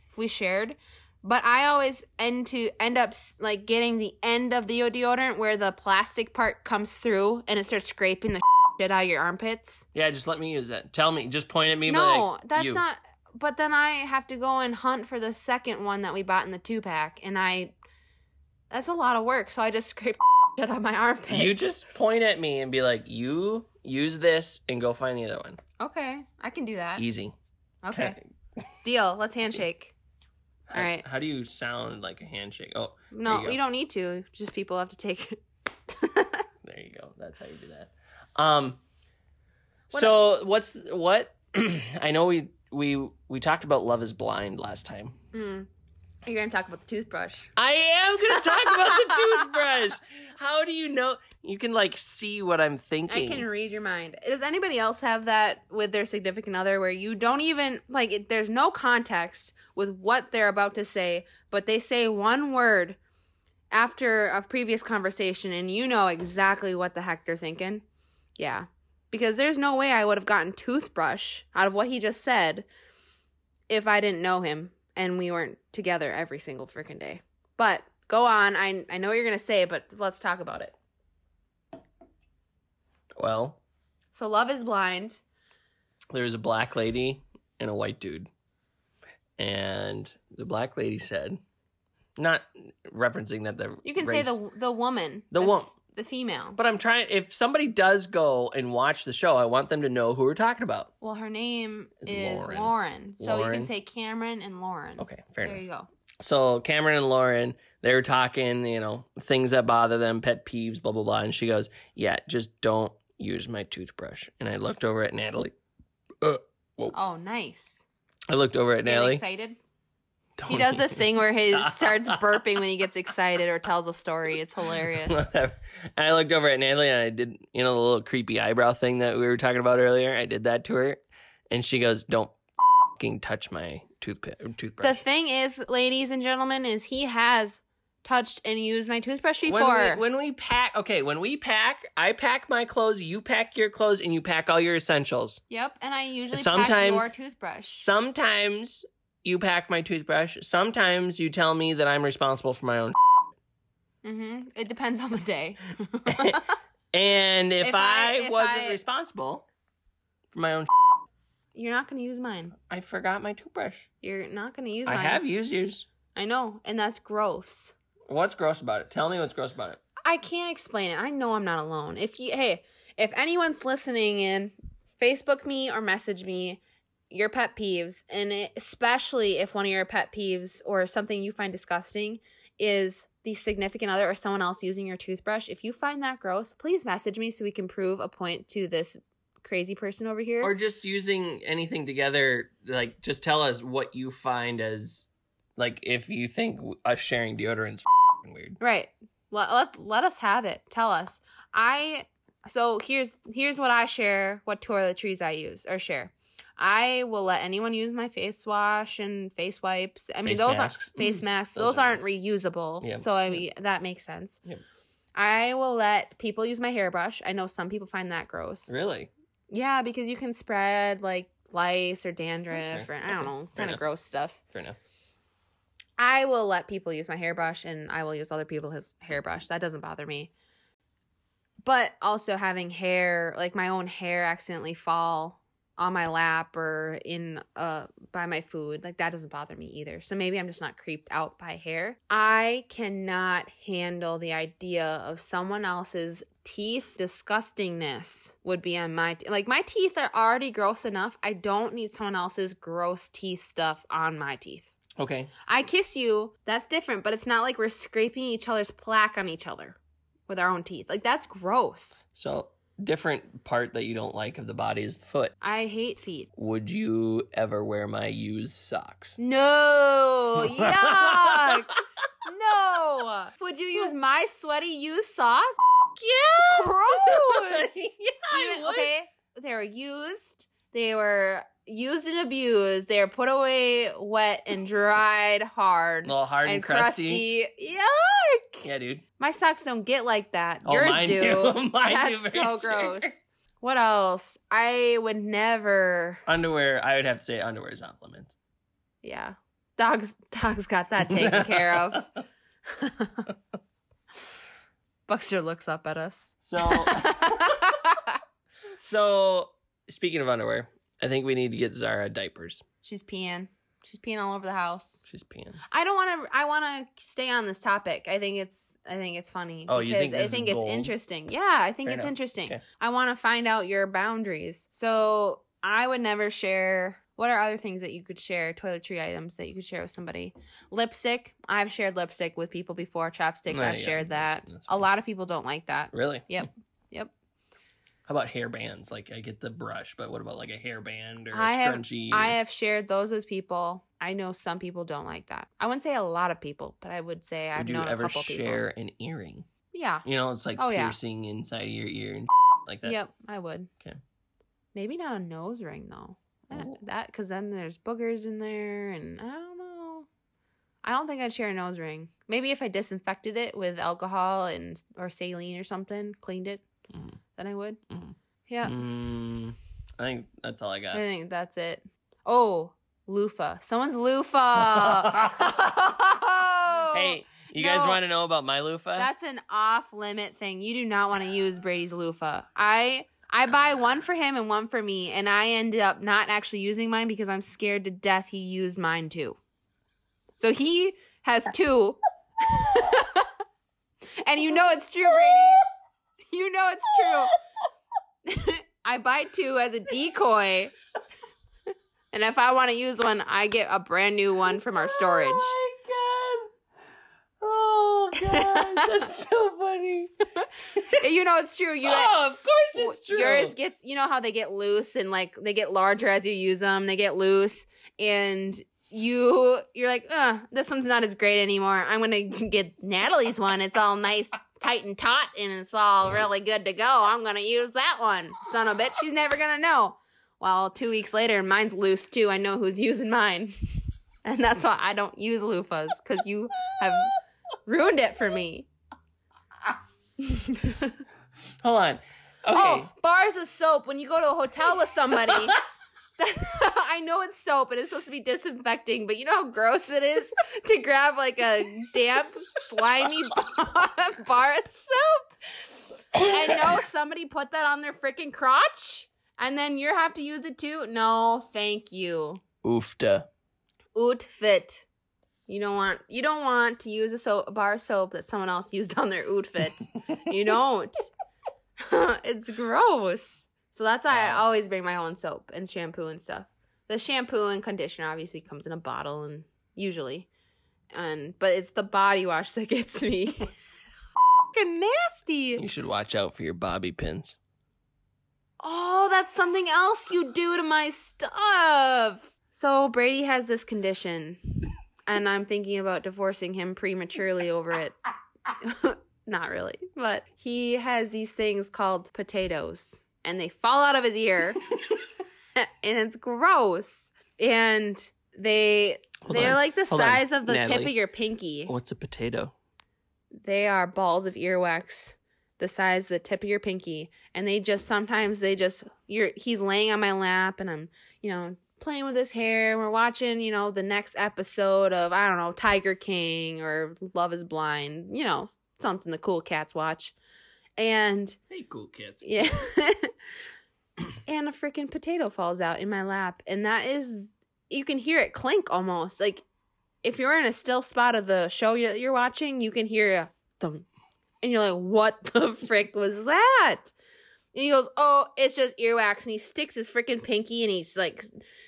[SPEAKER 1] if we shared, but I always end to end up like getting the end of the deodorant where the plastic part comes through and it starts scraping the shit out of your armpits.
[SPEAKER 2] Yeah, just let me use that. Tell me, just point at me.
[SPEAKER 1] No,
[SPEAKER 2] like,
[SPEAKER 1] that's
[SPEAKER 2] you.
[SPEAKER 1] not. But then I have to go and hunt for the second one that we bought in the two pack, and I. That's a lot of work, so I just scrape shit out of my armpits.
[SPEAKER 2] You just point at me and be like, "You use this and go find the other one."
[SPEAKER 1] okay. I can do that.
[SPEAKER 2] Easy.
[SPEAKER 1] Okay, deal. Let's handshake. All right.
[SPEAKER 2] How do you sound like a handshake? Oh,
[SPEAKER 1] No,
[SPEAKER 2] you go.
[SPEAKER 1] you don't need to. Just people have to take.
[SPEAKER 2] there you go. That's how you do that. Um.
[SPEAKER 1] What-
[SPEAKER 2] so what's what? I know we we we talked about Love Is Blind last time.
[SPEAKER 1] mm. You're gonna talk about the toothbrush.
[SPEAKER 2] I am gonna talk about the toothbrush. How do you know? You can like see what I'm thinking.
[SPEAKER 1] I can read your mind. Does anybody else have that with their significant other where you don't even like it, there's no context with what they're about to say, but they say one word after a previous conversation and you know exactly what the heck they're thinking? Yeah. Because there's no way I would have gotten toothbrush out of what he just said if I didn't know him and we weren't together every single freaking day. But go on. I I know what you're going to say, but let's talk about it.
[SPEAKER 2] well,
[SPEAKER 1] So love is blind.
[SPEAKER 2] there's a black lady and a white dude. And the black lady said, not referencing that the
[SPEAKER 1] You can
[SPEAKER 2] race-
[SPEAKER 1] say the the woman,
[SPEAKER 2] The wo-
[SPEAKER 1] the female.
[SPEAKER 2] But I'm trying. If somebody does go and watch the show, I want them to know who we're talking about.
[SPEAKER 1] well, her name
[SPEAKER 2] Is
[SPEAKER 1] is
[SPEAKER 2] Lauren.
[SPEAKER 1] Lauren, so you can say Cameron and Lauren.
[SPEAKER 2] Okay, fair
[SPEAKER 1] there
[SPEAKER 2] enough.
[SPEAKER 1] you go.
[SPEAKER 2] So Cameron and Lauren, they were talking, you know, things that bother them, pet peeves, blah blah blah. And she goes, "Yeah, just don't use my toothbrush." And I looked over at Natalie. Uh, whoa!
[SPEAKER 1] Oh, nice.
[SPEAKER 2] I looked over at
[SPEAKER 1] Get
[SPEAKER 2] Natalie.
[SPEAKER 1] excited.
[SPEAKER 2] Don't
[SPEAKER 1] He does this thing where he
[SPEAKER 2] stop.
[SPEAKER 1] starts burping when he gets excited or tells a story. It's hilarious.
[SPEAKER 2] I looked over at Natalie and I did, you know, the little creepy eyebrow thing that we were talking about earlier. I did that to her, and she goes, "Don't fucking touch my toothpick toothbrush.
[SPEAKER 1] the thing is, ladies and gentlemen, is he has touched and used my toothbrush before.
[SPEAKER 2] when we, when we pack, okay, when we pack, I pack my clothes, you pack your clothes, and you pack all your essentials.
[SPEAKER 1] yep, and I usually
[SPEAKER 2] Sometimes-
[SPEAKER 1] pack your toothbrush.
[SPEAKER 2] Sometimes you pack my toothbrush. Sometimes you tell me that I'm responsible for my own.
[SPEAKER 1] Mm-hmm. It depends on the day.
[SPEAKER 2] And if,
[SPEAKER 1] If
[SPEAKER 2] I,
[SPEAKER 1] I- if
[SPEAKER 2] wasn't
[SPEAKER 1] I-
[SPEAKER 2] responsible for my own,
[SPEAKER 1] You're not going to use mine.
[SPEAKER 2] I forgot my toothbrush.
[SPEAKER 1] You're not going to use mine.
[SPEAKER 2] I
[SPEAKER 1] mine.
[SPEAKER 2] have used yours.
[SPEAKER 1] I know, and that's gross.
[SPEAKER 2] What's gross about it? Tell me what's gross about it.
[SPEAKER 1] I can't explain it. I know I'm not alone. If you hey, if anyone's listening in, Facebook me or message me your pet peeves, and it, especially if one of your pet peeves or something you find disgusting is the significant other or someone else using your toothbrush. If you find that gross, please message me so we can prove a point to this crazy person over here.
[SPEAKER 2] Or just using anything together, like just tell us what you find as, like, if you think us sharing deodorant's f***ing weird.
[SPEAKER 1] Right. Let, let let us have it. Tell us. I so here's here's what I share. What toiletries I use or share. I will let anyone use my face wash and face wipes. I mean,
[SPEAKER 2] Face
[SPEAKER 1] those
[SPEAKER 2] masks.
[SPEAKER 1] are face mm-hmm. masks.
[SPEAKER 2] Those
[SPEAKER 1] Those,
[SPEAKER 2] are
[SPEAKER 1] aren't
[SPEAKER 2] nice.
[SPEAKER 1] reusable.
[SPEAKER 2] Yep.
[SPEAKER 1] So I mean, that makes sense.
[SPEAKER 2] Yep.
[SPEAKER 1] I will let people use my hairbrush. I know some people find that gross.
[SPEAKER 2] Really?
[SPEAKER 1] Yeah, because you can spread like lice or dandruff or I don't
[SPEAKER 2] Okay.
[SPEAKER 1] know, kind of gross stuff.
[SPEAKER 2] Fair enough.
[SPEAKER 1] I will let people use my hairbrush and I will use other people's hairbrush. That doesn't bother me. But also having hair, like my own hair accidentally fall on my lap or in uh by my food, like that doesn't bother me either. So maybe I'm just not creeped out by hair. I cannot handle the idea of someone else's teeth disgustingness would be on my t- like my teeth are already gross enough. I don't need someone else's gross teeth stuff on my teeth.
[SPEAKER 2] Okay.
[SPEAKER 1] I kiss you, that's different, but it's not like we're scraping each other's plaque on each other with our own teeth. Like that's gross.
[SPEAKER 2] So, different part that you don't like of the body is the foot.
[SPEAKER 1] I hate feet.
[SPEAKER 2] Would you ever wear my used socks?
[SPEAKER 1] No, yuck. no. Would you use my sweaty used sock?
[SPEAKER 2] Yeah.
[SPEAKER 1] Gross.
[SPEAKER 2] yeah,
[SPEAKER 1] Even- okay, they were used. They were used and abused. They are put away wet and dried hard
[SPEAKER 2] A little hard and,
[SPEAKER 1] and
[SPEAKER 2] crusty.
[SPEAKER 1] crusty. Yuck.
[SPEAKER 2] Yeah, dude.
[SPEAKER 1] My socks don't get like that.
[SPEAKER 2] Oh,
[SPEAKER 1] Yours do.
[SPEAKER 2] do.
[SPEAKER 1] That's
[SPEAKER 2] do,
[SPEAKER 1] so
[SPEAKER 2] very
[SPEAKER 1] gross. What else? I would never.
[SPEAKER 2] Underwear, I would have to say underwear is off limits.
[SPEAKER 1] Yeah, dogs. Dogs got that taken care of. Buckster looks up at us.
[SPEAKER 2] So, so speaking of underwear, I think we need to get Zara diapers.
[SPEAKER 1] She's peeing. She's peeing all over the house.
[SPEAKER 2] She's peeing.
[SPEAKER 1] I don't want to. I want to stay on this topic. I think it's. I think it's funny.
[SPEAKER 2] Oh, you think
[SPEAKER 1] because I think it's
[SPEAKER 2] gold?
[SPEAKER 1] interesting. Yeah, I think
[SPEAKER 2] Fair
[SPEAKER 1] it's
[SPEAKER 2] enough.
[SPEAKER 1] interesting.
[SPEAKER 2] Okay.
[SPEAKER 1] I want to find out your boundaries. So I would never share. What are other things that you could share? Toiletry items that you could share with somebody. Lipstick. I've shared lipstick with people before. Chapstick.
[SPEAKER 2] Oh,
[SPEAKER 1] I've shared that.
[SPEAKER 2] that's
[SPEAKER 1] A lot of people don't like that.
[SPEAKER 2] Really?
[SPEAKER 1] Yep. Yep.
[SPEAKER 2] How about hair bands? Like I get the brush, but what about like a hair band or a
[SPEAKER 1] I have-
[SPEAKER 2] scrunchie?
[SPEAKER 1] I have shared those with people. I know some people don't like that. I wouldn't say a lot of people, but I would say I've
[SPEAKER 2] Would you
[SPEAKER 1] known a
[SPEAKER 2] ever
[SPEAKER 1] couple
[SPEAKER 2] share an earring?
[SPEAKER 1] Yeah.
[SPEAKER 2] You know, it's like
[SPEAKER 1] Oh, yeah.
[SPEAKER 2] piercing inside of your ear and like that.
[SPEAKER 1] Yep, I would.
[SPEAKER 2] Okay.
[SPEAKER 1] Maybe not a nose ring though. I-
[SPEAKER 2] Oh.
[SPEAKER 1] That because then there's boogers in there, and I don't know. I don't think I'd share a nose ring. Maybe if I disinfected it with alcohol and or saline or something, cleaned it,
[SPEAKER 2] Mhm.
[SPEAKER 1] Then I would.
[SPEAKER 2] Mhm.
[SPEAKER 1] Yeah,
[SPEAKER 2] Mm, I think that's all I got.
[SPEAKER 1] I think that's it. Oh, loofah. Someone's loofah.
[SPEAKER 2] hey, you guys want to know about my loofah?
[SPEAKER 1] That's an off limit thing. You do not want to use Brady's loofah. I I buy one for him and one for me, and I ended up not actually using mine because I'm scared to death he used mine too. So he has two. and you know it's true, Brady. You know it's true. I buy two as a decoy. And if I want to use one, I get a brand new one from our storage.
[SPEAKER 2] Oh my god! Oh god, that's so funny.
[SPEAKER 1] you know it's true. You
[SPEAKER 2] oh, of course it's true.
[SPEAKER 1] Yours gets, you know how they get loose and like they get larger as you use them. They get loose, and you you're like, uh, this one's not as great anymore. I'm gonna get Natalie's one. It's all nice, tight and taut, and it's all really good to go. I'm gonna use that one. Son of a bitch, she's never gonna know. Well, two weeks later, mine's loose too. I know who's using mine, and that's why I don't use loofahs because you have ruined it for me.
[SPEAKER 2] Hold on. Oh, okay.
[SPEAKER 1] Oh, bars of soap. When you go to a hotel with somebody, I know it's soap and it's supposed to be disinfecting, but you know how gross it is to grab like a damp, slimy bar of soap and know somebody put that on their freaking crotch and then you have to use it too? No, thank you.
[SPEAKER 2] Oofta.
[SPEAKER 1] Oot fit. You don't want you don't want to use a, soap, a bar of soap that someone else used on their ootfit. You don't. it's gross. So that's why I always bring my own soap and shampoo and stuff. The shampoo and conditioner obviously comes in a bottle and usually. And but it's the body wash that gets me. Fucking nasty.
[SPEAKER 2] You should watch out for your bobby pins.
[SPEAKER 1] Oh, that's something else you do to my stuff. So Brady has this condition, and I'm thinking about divorcing him prematurely over it. Not really, but he has these things called potatoes, and they fall out of his ear. and it's gross. And they
[SPEAKER 2] Hold
[SPEAKER 1] they're
[SPEAKER 2] on.
[SPEAKER 1] like the
[SPEAKER 2] Hold on,
[SPEAKER 1] size of the tip of your pinky.
[SPEAKER 2] What's a potato?
[SPEAKER 1] They are balls of earwax the size of the tip of your pinky and they just sometimes they just you're he's laying on my lap and I'm, you know, playing with his hair and we're watching, you know, the next episode of I don't know, Tiger King or Love is Blind, you know, something the cool cats watch. And
[SPEAKER 2] Hey, cool kids.
[SPEAKER 1] yeah. and a freaking potato falls out in my lap. And that is, you can hear it clink almost. Like, if you're in a still spot of the show you- you're watching, you can hear a thump. And you're like, what the frick was that? And he goes, oh, it's just earwax. And he sticks his freaking pinky and he's like,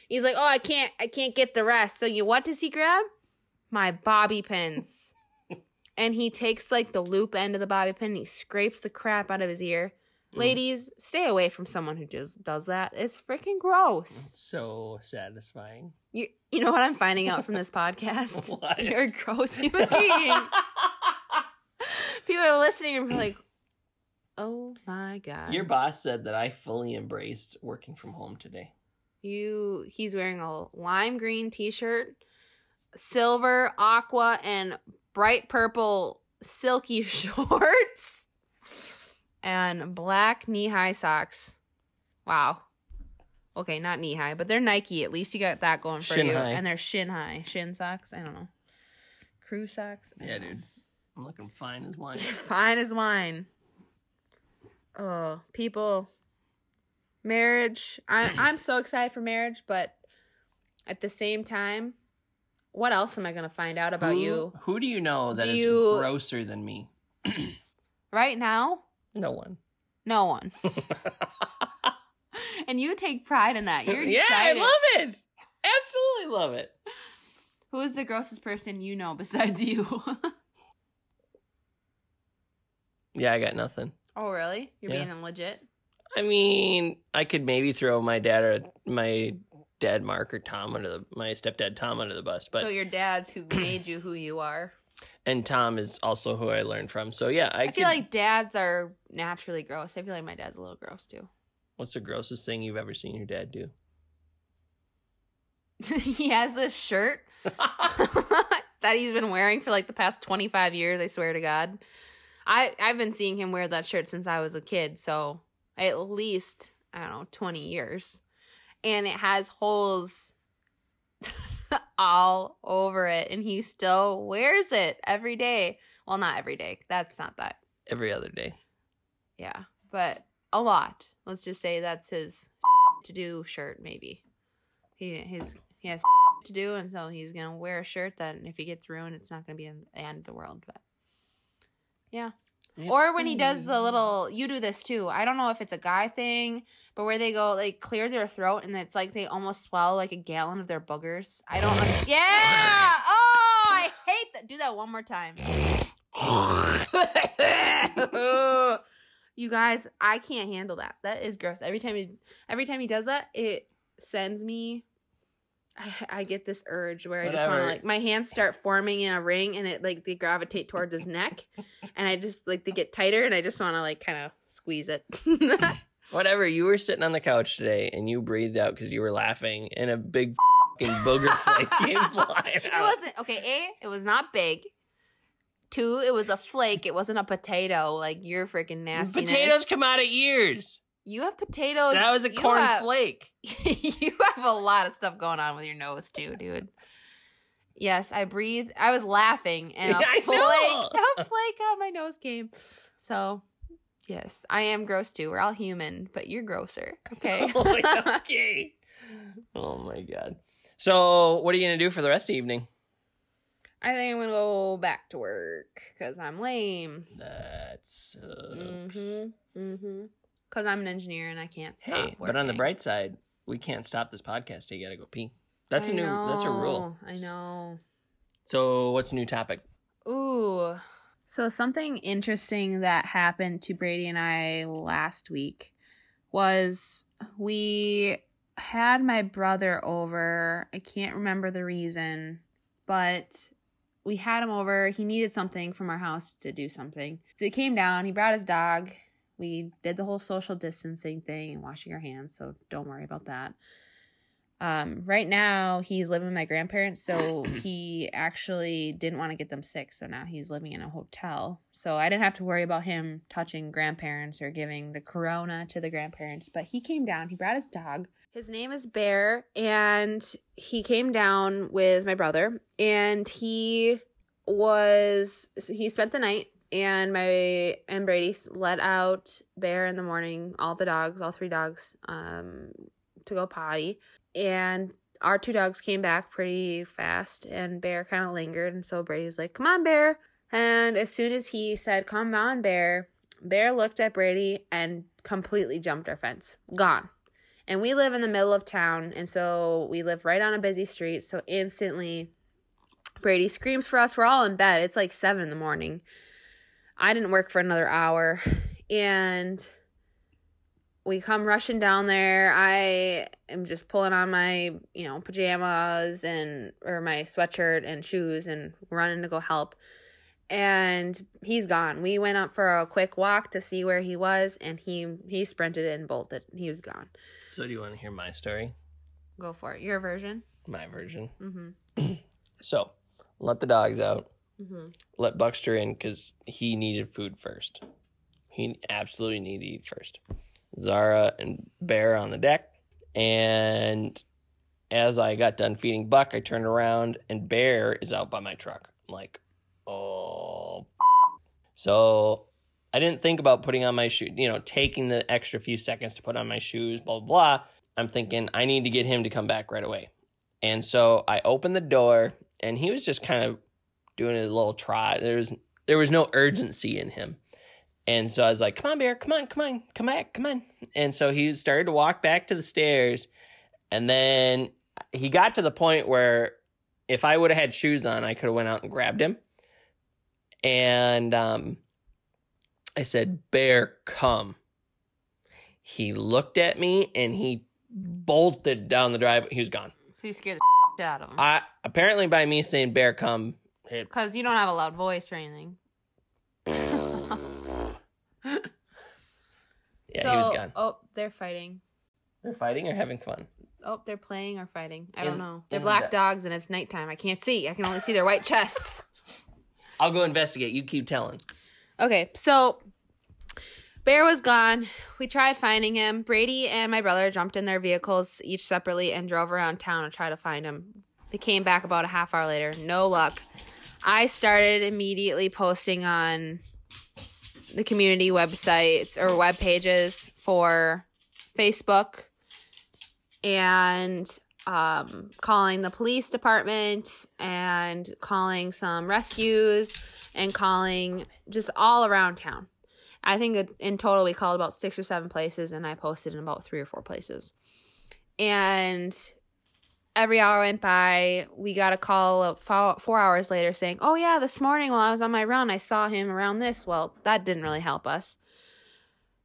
[SPEAKER 1] he's like, oh, I can't, I can't get the rest. So you, what does he grab? My bobby pins. and he takes like the loop end of the bobby pin and he scrapes the crap out of his ear.
[SPEAKER 2] Mm.
[SPEAKER 1] Ladies, stay away from someone who just does that. It's freaking gross.
[SPEAKER 2] It's so satisfying.
[SPEAKER 1] You you know what I'm finding out from this podcast?
[SPEAKER 2] What?
[SPEAKER 1] You're a gross human being. People are listening and be like, "Oh my god."
[SPEAKER 2] Your boss said that I fully embraced working from home today.
[SPEAKER 1] you he's wearing a lime green t-shirt, silver, aqua and bright purple silky shorts and black knee-high socks. Wow. Okay, not knee-high, but they're Nike. At least you got that going for
[SPEAKER 2] Shin
[SPEAKER 1] you.
[SPEAKER 2] high.
[SPEAKER 1] And they're shin high, shin socks. I don't know. Crew socks.
[SPEAKER 2] Yeah,
[SPEAKER 1] know.
[SPEAKER 2] dude. I'm looking fine as wine.
[SPEAKER 1] Fine as wine. Oh, people. Marriage. I, I'm so excited for marriage, but at the same time, what else am I going to find out about
[SPEAKER 2] who,
[SPEAKER 1] you
[SPEAKER 2] Who do you know that
[SPEAKER 1] Do
[SPEAKER 2] is
[SPEAKER 1] you-
[SPEAKER 2] grosser than me?
[SPEAKER 1] right now?
[SPEAKER 2] No one.
[SPEAKER 1] No one. and you take pride in that. You're
[SPEAKER 2] yeah, I love it. Absolutely love it.
[SPEAKER 1] Who is the grossest person you know besides you?
[SPEAKER 2] Yeah, I got nothing.
[SPEAKER 1] oh, really? You're
[SPEAKER 2] Yeah.
[SPEAKER 1] being legit?
[SPEAKER 2] I mean, I could maybe throw my dad or my dad Mark or Tom under the my stepdad Tom under the bus, but
[SPEAKER 1] so your dad's who made you who you are.
[SPEAKER 2] And Tom is also who I learned from. So yeah, I,
[SPEAKER 1] I, feel like dads are naturally gross. I feel like my dad's a little gross too.
[SPEAKER 2] what's the grossest thing you've ever seen your dad do?
[SPEAKER 1] he has this shirt that he's been wearing for like the past 25 years, I swear to God. I I've been seeing him wear that shirt since I was a kid, so at least I don't know, 20 years. And it has holes all over it and he still wears it every day. Well, not every day. That's not that.
[SPEAKER 2] Every other day.
[SPEAKER 1] Yeah, but a lot. Let's just say that's his to do shirt maybe. He his he has to do and so he's going to wear a shirt that if he gets ruined it's not going to be the end of the world, but or when he does the little you do this too. I don't know if it's a guy thing but where they go like clear their throat and it's like they almost swallow like a gallon of their boogers. I don't un- yeah! Oh i hate that do that one more time. You guys i can't handle that. That is gross. Every time he every time he does that it sends me I, I get this urge where I just want to like my hands start forming in a ring and it like they gravitate towards his neck and I just like they get tighter and I just want to like kind of squeeze it.
[SPEAKER 2] Whatever, you were sitting on the couch today and you breathed out because you were laughing and a big fing booger flake came flying out.
[SPEAKER 1] it wasn't okay. A, it was not big. Two, it was a flake. It wasn't a potato. Like you're freaking nasty.
[SPEAKER 2] Potatoes come out of ears.
[SPEAKER 1] You have potatoes.
[SPEAKER 2] That was a
[SPEAKER 1] you have-
[SPEAKER 2] flake.
[SPEAKER 1] you have a lot of stuff going on with your nose too, dude. Yes, I breathed. I was laughing, and a flake, a flake on my nose came. So, yes, I am gross too. We're all human, but you're grosser. Okay.
[SPEAKER 2] Oh, okay. Oh my god. So, what are you gonna do for the rest of the evening?
[SPEAKER 1] I think I'm gonna go back to work because I'm lame.
[SPEAKER 2] That sucks.
[SPEAKER 1] Mhm. Mhm. Because I'm an engineer and I can't stop.
[SPEAKER 2] Hey, but on the bright side, we can't stop this podcast. You gotta go pee. That's a
[SPEAKER 1] I
[SPEAKER 2] new. That's a rule.
[SPEAKER 1] I know.
[SPEAKER 2] So, what's a new topic?
[SPEAKER 1] Ooh. So something interesting that happened to Brady and I last week was we had my brother over. I can't remember the reason, but we had him over. He needed something from our house to do something. So he came down, he brought his dog. We did the whole social distancing thing and washing our hands, so don't worry about that. Um, right now, he's living with my grandparents, so he actually didn't want to get them sick. So now he's living in a hotel. So I didn't have to worry about him touching grandparents or giving the corona to the grandparents. But he came down, he brought his dog. His name is Bear, and he came down with my brother, and he was, so he spent the night and my and Brady let out Bear in the morning, all the dogs, all three dogs, um, to go potty. And our two dogs came back pretty fast and bear kind of lingered and so brady was like come on bear. And as soon as he said come on bear bear looked at brady and completely jumped our fence. Gone. And we live in the middle of town and so we live right on a busy street so instantly brady screams for us. We're all in bed. It's like seven in the morning i didn't work for another hour and we come rushing down there. I am just pulling on my, you know, pajamas and or my sweatshirt and shoes and running to go help. And he's gone. We went up for a quick walk to see where he was and he he sprinted and bolted. He was gone.
[SPEAKER 2] So do you want to hear my story?
[SPEAKER 1] Go for it. Your version?
[SPEAKER 2] My version.
[SPEAKER 1] Mhm.
[SPEAKER 2] So, let the dogs out.
[SPEAKER 1] Mhm.
[SPEAKER 2] Let Buckster in cuz he needed food first. He absolutely needed to eat first. Zara and Bear on the deck. And as I got done feeding Buck, I turned around and Bear is out by my truck. I'm like, oh. So I didn't think about putting on my shoe, you know, taking the extra few seconds to put on my shoes, blah, blah, blah. I'm thinking I need to get him to come back right away. And so I opened the door and he was just kind of doing a little try. There was there was no urgency in him. And so I was like, come on, Bear, come on, come on, come back, come on. And so he started to walk back to the stairs. And then he got to the point where if I would have had shoes on, I could have went out and grabbed him. And um, I said, Bear, come. He looked at me and he bolted down the drive. He was gone.
[SPEAKER 1] So you scared the shit out of him.
[SPEAKER 2] I apparently by me saying bear come,
[SPEAKER 1] Because you don't have a loud voice or anything.
[SPEAKER 2] yeah,
[SPEAKER 1] so,
[SPEAKER 2] he was gone.
[SPEAKER 1] Oh, they're fighting.
[SPEAKER 2] They're fighting or having fun.
[SPEAKER 1] Oh, they're playing or fighting. I
[SPEAKER 2] In-
[SPEAKER 1] don't know. They're black
[SPEAKER 2] the-
[SPEAKER 1] dogs and it's nighttime. I can't see. I can only see their white chests.
[SPEAKER 2] I'll go investigate. You keep telling.
[SPEAKER 1] Okay, so Bear was gone. We tried finding him. Brady and my brother jumped in their vehicles each separately and drove around town to try to find him. They came back about a half hour later. No luck. I started immediately posting on the community websites or web pages for Facebook and um, calling the police department and calling some rescues and calling just all around town. I think in total we called about six or seven places, and I posted in about three or four places. And every hour went by, we got a call four, hours later saying, "Oh yeah, this morning while I was on my run, I saw him around this." Well, that didn't really help us.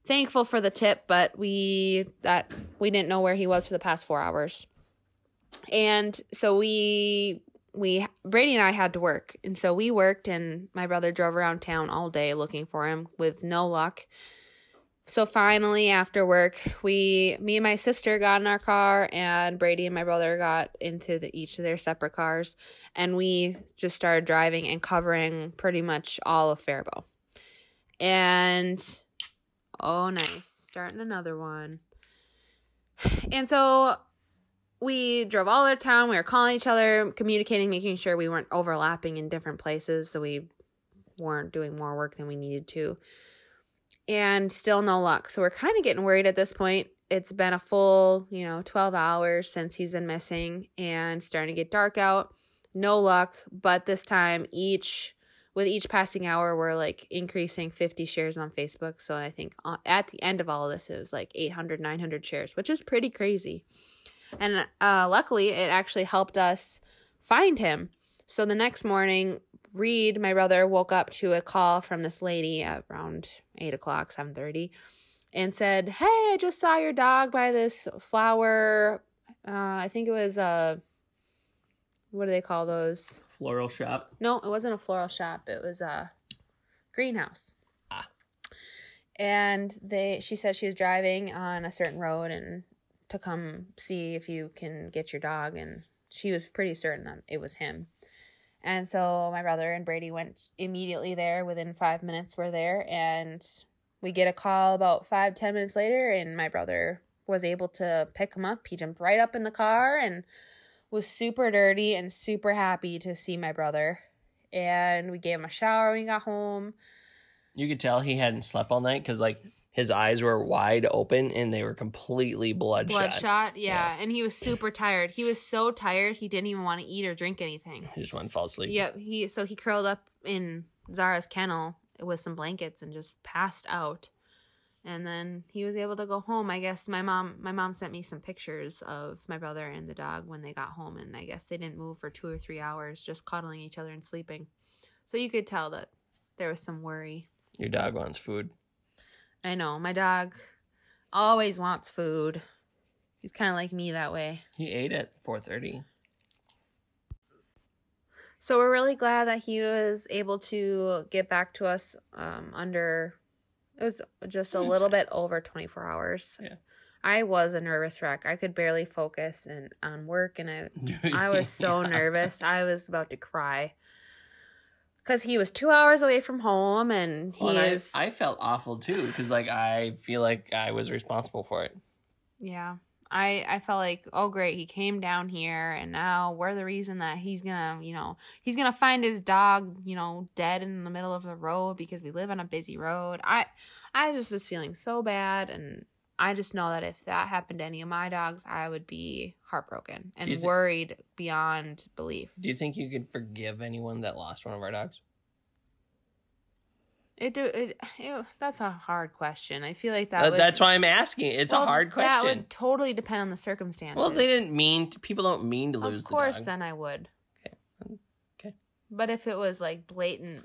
[SPEAKER 1] Thankful for the tip, but we that we didn't know where he was for the past four hours, and so we we Brady and I had to work, and so we worked, and my brother drove around town all day looking for him with no luck. So finally, after work, we, me and my sister got in our car, and Brady and my brother got into the, each of their separate cars, and we just started driving and covering pretty much all of Faribault. And oh, nice, starting another one. And so we drove all over town. We were calling each other, communicating, making sure we weren't overlapping in different places, so we weren't doing more work than we needed to and still no luck. So we're kind of getting worried at this point. It's been a full, you know, 12 hours since he's been missing and starting to get dark out. No luck, but this time each with each passing hour we're like increasing 50 shares on Facebook. So I think uh, at the end of all of this it was like 800 900 shares, which is pretty crazy. And uh luckily it actually helped us find him. So the next morning Reed, my brother, woke up to a call from this lady at around eight o'clock, seven thirty, and said, "Hey, I just saw your dog by this flower. Uh, I think it was a what do they call those?
[SPEAKER 2] Floral shop.
[SPEAKER 1] No, it wasn't a floral shop. It was a greenhouse.
[SPEAKER 2] Ah.
[SPEAKER 1] and they she said she was driving on a certain road and to come see if you can get your dog and she was pretty certain that it was him and so my brother and brady went immediately there within five minutes we're there and we get a call about five ten minutes later and my brother was able to pick him up. He jumped right up in the car and was super dirty and super happy to see my brother. And we gave him a shower when we got home.
[SPEAKER 2] You could tell he hadn't slept all night because like his eyes were wide open and they were completely bloodshot.
[SPEAKER 1] bloodshot? Yeah. and he was super tired. He was so tired he didn't even want to eat or drink anything.
[SPEAKER 2] He just wanted to fall asleep.
[SPEAKER 1] yep. He so he curled up in zara's kennel with some blankets and just passed out. And then he was able to go home. I guess my mom my mom sent me some pictures of my brother and the dog when they got home and i guess they didn't move for two or three hours just cuddling each other and sleeping. So you could tell that there was some worry.
[SPEAKER 2] Your dog wants food.
[SPEAKER 1] I know my dog always wants food he's kind of like me that way
[SPEAKER 2] He ate at four thirty.
[SPEAKER 1] So we're really glad that he was able to get back to us um, under. It was just a
[SPEAKER 2] Hmm.
[SPEAKER 1] little bit over twenty four hours.
[SPEAKER 2] Yeah.
[SPEAKER 1] I was a nervous wreck. I could barely focus and on work, and I I was so nervous. I was about to cry because he was two hours away from home, and he
[SPEAKER 2] Well, and I-
[SPEAKER 1] is
[SPEAKER 2] I, felt awful too because like I feel like I was responsible for it.
[SPEAKER 1] yeah. I I felt like oh great he came down here and now we're the reason that he's gonna you know he's gonna find his dog you know dead in the middle of the road because we live on a busy road. I I just was feeling so bad and I just know that if that happened to any of my dogs I would be heartbroken and
[SPEAKER 2] thi-
[SPEAKER 1] worried beyond belief.
[SPEAKER 2] Do you think you could forgive anyone that lost one of our dogs?
[SPEAKER 1] It do it, that's a hard question. I feel like that
[SPEAKER 2] Uh,
[SPEAKER 1] would,
[SPEAKER 2] that's why I'm asking. It's a
[SPEAKER 1] well,
[SPEAKER 2] hard
[SPEAKER 1] That
[SPEAKER 2] question.
[SPEAKER 1] would totally depend on the circumstances.
[SPEAKER 2] Well, they didn't mean. To, people don't mean to lose
[SPEAKER 1] Of course,
[SPEAKER 2] the
[SPEAKER 1] then I would.
[SPEAKER 2] Okay. Okay.
[SPEAKER 1] But if it was like blatant,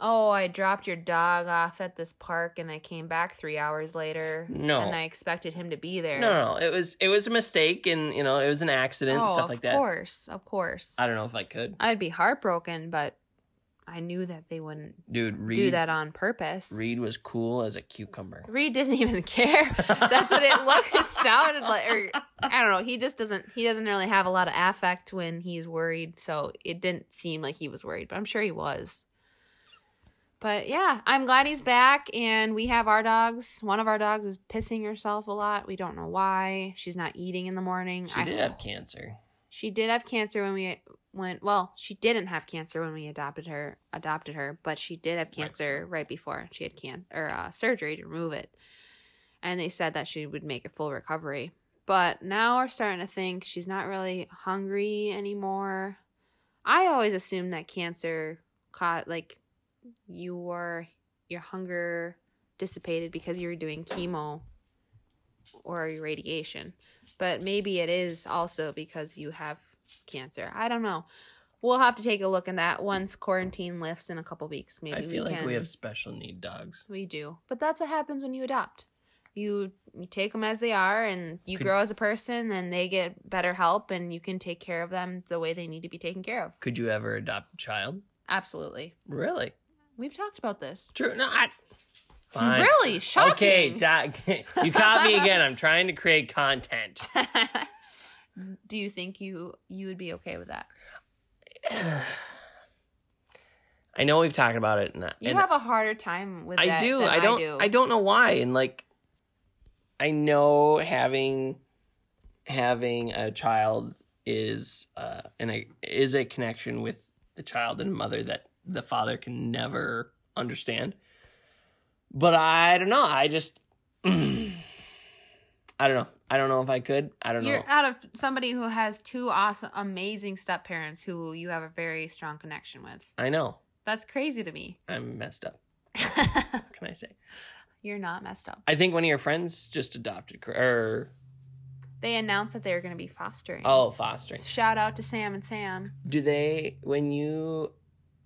[SPEAKER 1] oh, I dropped your dog off at this park and I came back three hours later,
[SPEAKER 2] No.
[SPEAKER 1] and I expected him to be there.
[SPEAKER 2] No, no, no. It was it was a mistake, and you know it was an accident,
[SPEAKER 1] oh,
[SPEAKER 2] stuff like that.
[SPEAKER 1] Of course, of course.
[SPEAKER 2] I don't know if I could,
[SPEAKER 1] I'd be heartbroken, but I knew that they wouldn't
[SPEAKER 2] dude. Reed,
[SPEAKER 1] do that on purpose.
[SPEAKER 2] Reed was cool as a cucumber.
[SPEAKER 1] Reed didn't even care. That's what it looked. It sounded like, or I don't know. He just doesn't. He doesn't really have a lot of affect when he's worried. So it didn't seem like he was worried, but I'm sure he was. But yeah, I'm glad he's back, and we have our dogs. One of our dogs is pissing herself a lot. We don't know why. She's not eating in the morning.
[SPEAKER 2] She
[SPEAKER 1] I-
[SPEAKER 2] did have cancer.
[SPEAKER 1] she did have cancer when we went. Well, she didn't have cancer when we adopted her. Adopted her, but she did have cancer right, before she had can or uh, surgery to remove it. And they said that she would make a full recovery. But now we're starting to think she's not really hungry anymore. I always assumed that cancer caught like your your hunger dissipated because you were doing chemo or radiation but maybe it is also because you have cancer. I don't know. We'll have to take a look at that once quarantine lifts in a couple weeks. Maybe
[SPEAKER 2] I feel
[SPEAKER 1] we
[SPEAKER 2] like
[SPEAKER 1] can.
[SPEAKER 2] we have special need dogs.
[SPEAKER 1] We do, but that's what happens when you adopt. You you take them as they are, and you
[SPEAKER 2] Could-
[SPEAKER 1] grow as a person, and they get better help, and you can take care of them the way they need to be taken care of.
[SPEAKER 2] Could you ever adopt a child?
[SPEAKER 1] Absolutely,
[SPEAKER 2] Really?
[SPEAKER 1] We've talked about this.
[SPEAKER 2] True. No. I... Fine.
[SPEAKER 1] Really shocking.
[SPEAKER 2] Okay, Doc. you caught me again. I'm trying to create content.
[SPEAKER 1] do you think you you would be okay with that?
[SPEAKER 2] I know we've talked about it, and,
[SPEAKER 1] You
[SPEAKER 2] and
[SPEAKER 1] have a harder time with
[SPEAKER 2] I
[SPEAKER 1] that
[SPEAKER 2] do. I don't.
[SPEAKER 1] do.
[SPEAKER 2] I, don't know why. And like, I know having having a child is uh, and a, is a connection with the child and mother that the father can never understand. But I don't know. I just. I don't know. I don't know if I could. I don't know.
[SPEAKER 1] You're
[SPEAKER 2] know.
[SPEAKER 1] out of somebody who has two awesome, amazing step parents who you have a very strong connection with.
[SPEAKER 2] I know.
[SPEAKER 1] That's crazy to me.
[SPEAKER 2] I'm messed up. What can I say?
[SPEAKER 1] You're not messed up.
[SPEAKER 2] I think one of your friends just adopted, or er,
[SPEAKER 1] They announced that they were going to be fostering.
[SPEAKER 2] oh, fostering.
[SPEAKER 1] Shout out to Sam and Sam.
[SPEAKER 2] Do they, when you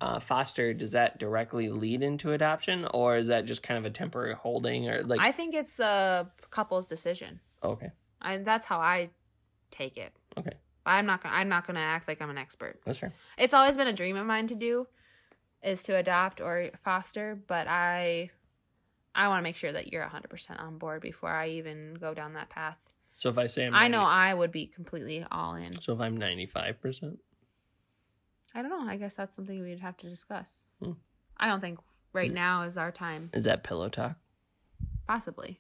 [SPEAKER 2] uh, foster, does that directly lead into adoption, or is that just kind of a temporary holding, or like?
[SPEAKER 1] I think it's the couple's decision.
[SPEAKER 2] okay,
[SPEAKER 1] I, that's how I take it.
[SPEAKER 2] Okay.
[SPEAKER 1] I'm not gonna. I'm not gonna act like I'm an expert.
[SPEAKER 2] that's fair.
[SPEAKER 1] It's always been a dream of mine to do, is to adopt or foster. But I, I want to make sure that you're 100% on board before I even go down that path.
[SPEAKER 2] So if I say I'm
[SPEAKER 1] I know I would be completely all in.
[SPEAKER 2] So if I'm 95%,
[SPEAKER 1] I don't know. I guess that's something we'd have to discuss.
[SPEAKER 2] Hmm.
[SPEAKER 1] I don't think right
[SPEAKER 2] Is-
[SPEAKER 1] now is our time.
[SPEAKER 2] is that pillow talk?
[SPEAKER 1] Possibly.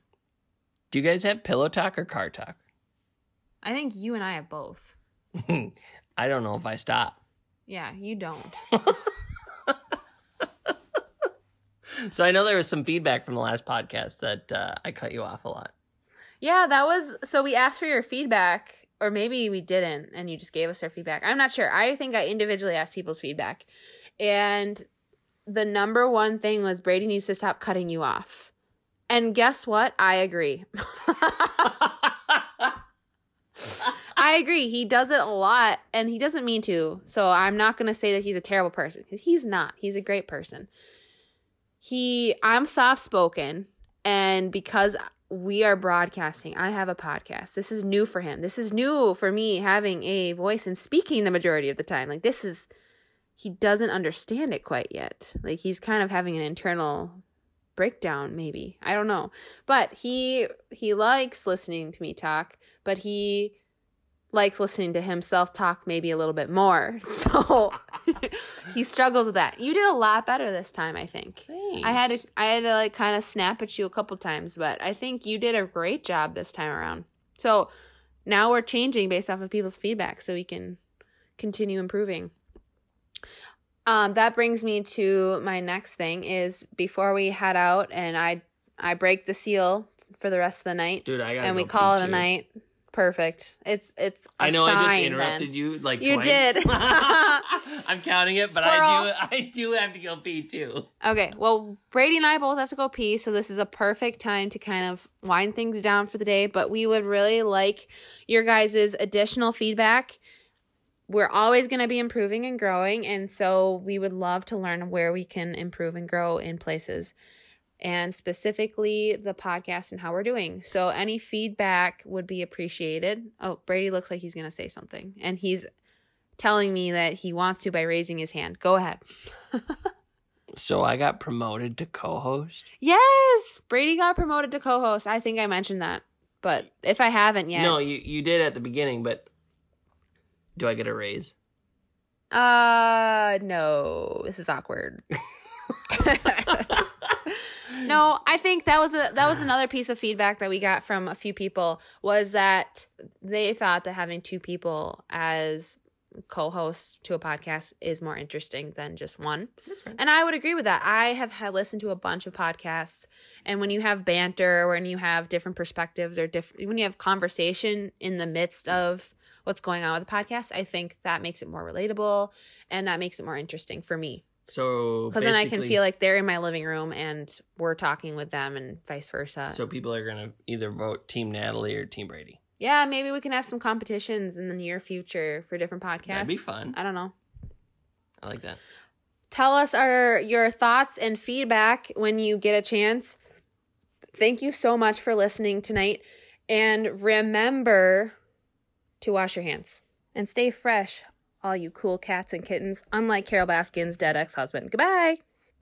[SPEAKER 2] Do you guys have pillow talk or car talk?
[SPEAKER 1] I think you and I have both.
[SPEAKER 2] I don't know if I stop.
[SPEAKER 1] Yeah, you don't.
[SPEAKER 2] So I know there was some feedback from the last podcast that uh, I cut you off a lot.
[SPEAKER 1] Yeah, that was so we asked for your feedback, or maybe we didn't, and you just gave us our feedback. I'm not sure. I think I individually asked people's feedback. And the number one thing was Brady needs to stop cutting you off. And guess what? I agree. I agree. He does it a lot and he doesn't mean to. So I'm not going to say that he's a terrible person because he's not. He's a great person. He I'm soft-spoken and because we are broadcasting, I have a podcast. This is new for him. This is new for me having a voice and speaking the majority of the time. Like this is he doesn't understand it quite yet. Like he's kind of having an internal breakdown maybe. I don't know. But he he likes listening to me talk, but he likes listening to himself talk maybe a little bit more. So he struggles with that. You did a lot better this time, I think. I had to I had to like kind of snap at you a couple times, but I think you did a great job this time around. So now we're changing based off of people's feedback so we can continue improving. Um, that brings me to my next thing is before we head out and I I break the seal for the rest of the night
[SPEAKER 2] Dude, I got
[SPEAKER 1] and we call it a night. Perfect. It's it's a
[SPEAKER 2] I know I just interrupted
[SPEAKER 1] then.
[SPEAKER 2] you like
[SPEAKER 1] You
[SPEAKER 2] twice.
[SPEAKER 1] did.
[SPEAKER 2] I'm counting it, but I do I do have to go pee too.
[SPEAKER 1] Okay, well, Brady and I both have to go pee, so this is a perfect time to kind of wind things down for the day. But we would really like your guys' additional feedback. We're always going to be improving and growing, and so we would love to learn where we can improve and grow in places, and specifically the podcast and how we're doing. So, any feedback would be appreciated. Oh, Brady looks like he's going to say something, and he's telling me that he wants to by raising his hand. Go ahead.
[SPEAKER 2] So I got promoted to co-host.
[SPEAKER 1] Yes, Brady got promoted to co-host. I think I mentioned that, but if I haven't yet,
[SPEAKER 2] No, you you did at the beginning, but do I get a raise?
[SPEAKER 1] Uh, no, this is awkward. no, I think that was a that was another piece of feedback that we got from a few people was that they thought that having two people as co-hosts to a podcast is more interesting than just one. And I would agree with that. I have had listened to a bunch of podcasts, and when you have banter, when you have different perspectives, or different, when you have conversation in the midst of what's going on with the podcast, I think that makes it more relatable, and that makes it more interesting for me.
[SPEAKER 2] So
[SPEAKER 1] Because then I can feel like they're in my living room and we're talking with them, and vice versa.
[SPEAKER 2] so people are gonna either vote Team Natalie or Team Brady.
[SPEAKER 1] yeah, maybe we can have some competitions in the near future for different podcasts.
[SPEAKER 2] That'd be fun.
[SPEAKER 1] I don't know.
[SPEAKER 2] I like that.
[SPEAKER 1] tell us our your thoughts and feedback when you get a chance thank you so much for listening tonight and remember to wash your hands and stay fresh all you cool cats and kittens. Unlike Carole Baskin's dead ex-husband. Goodbye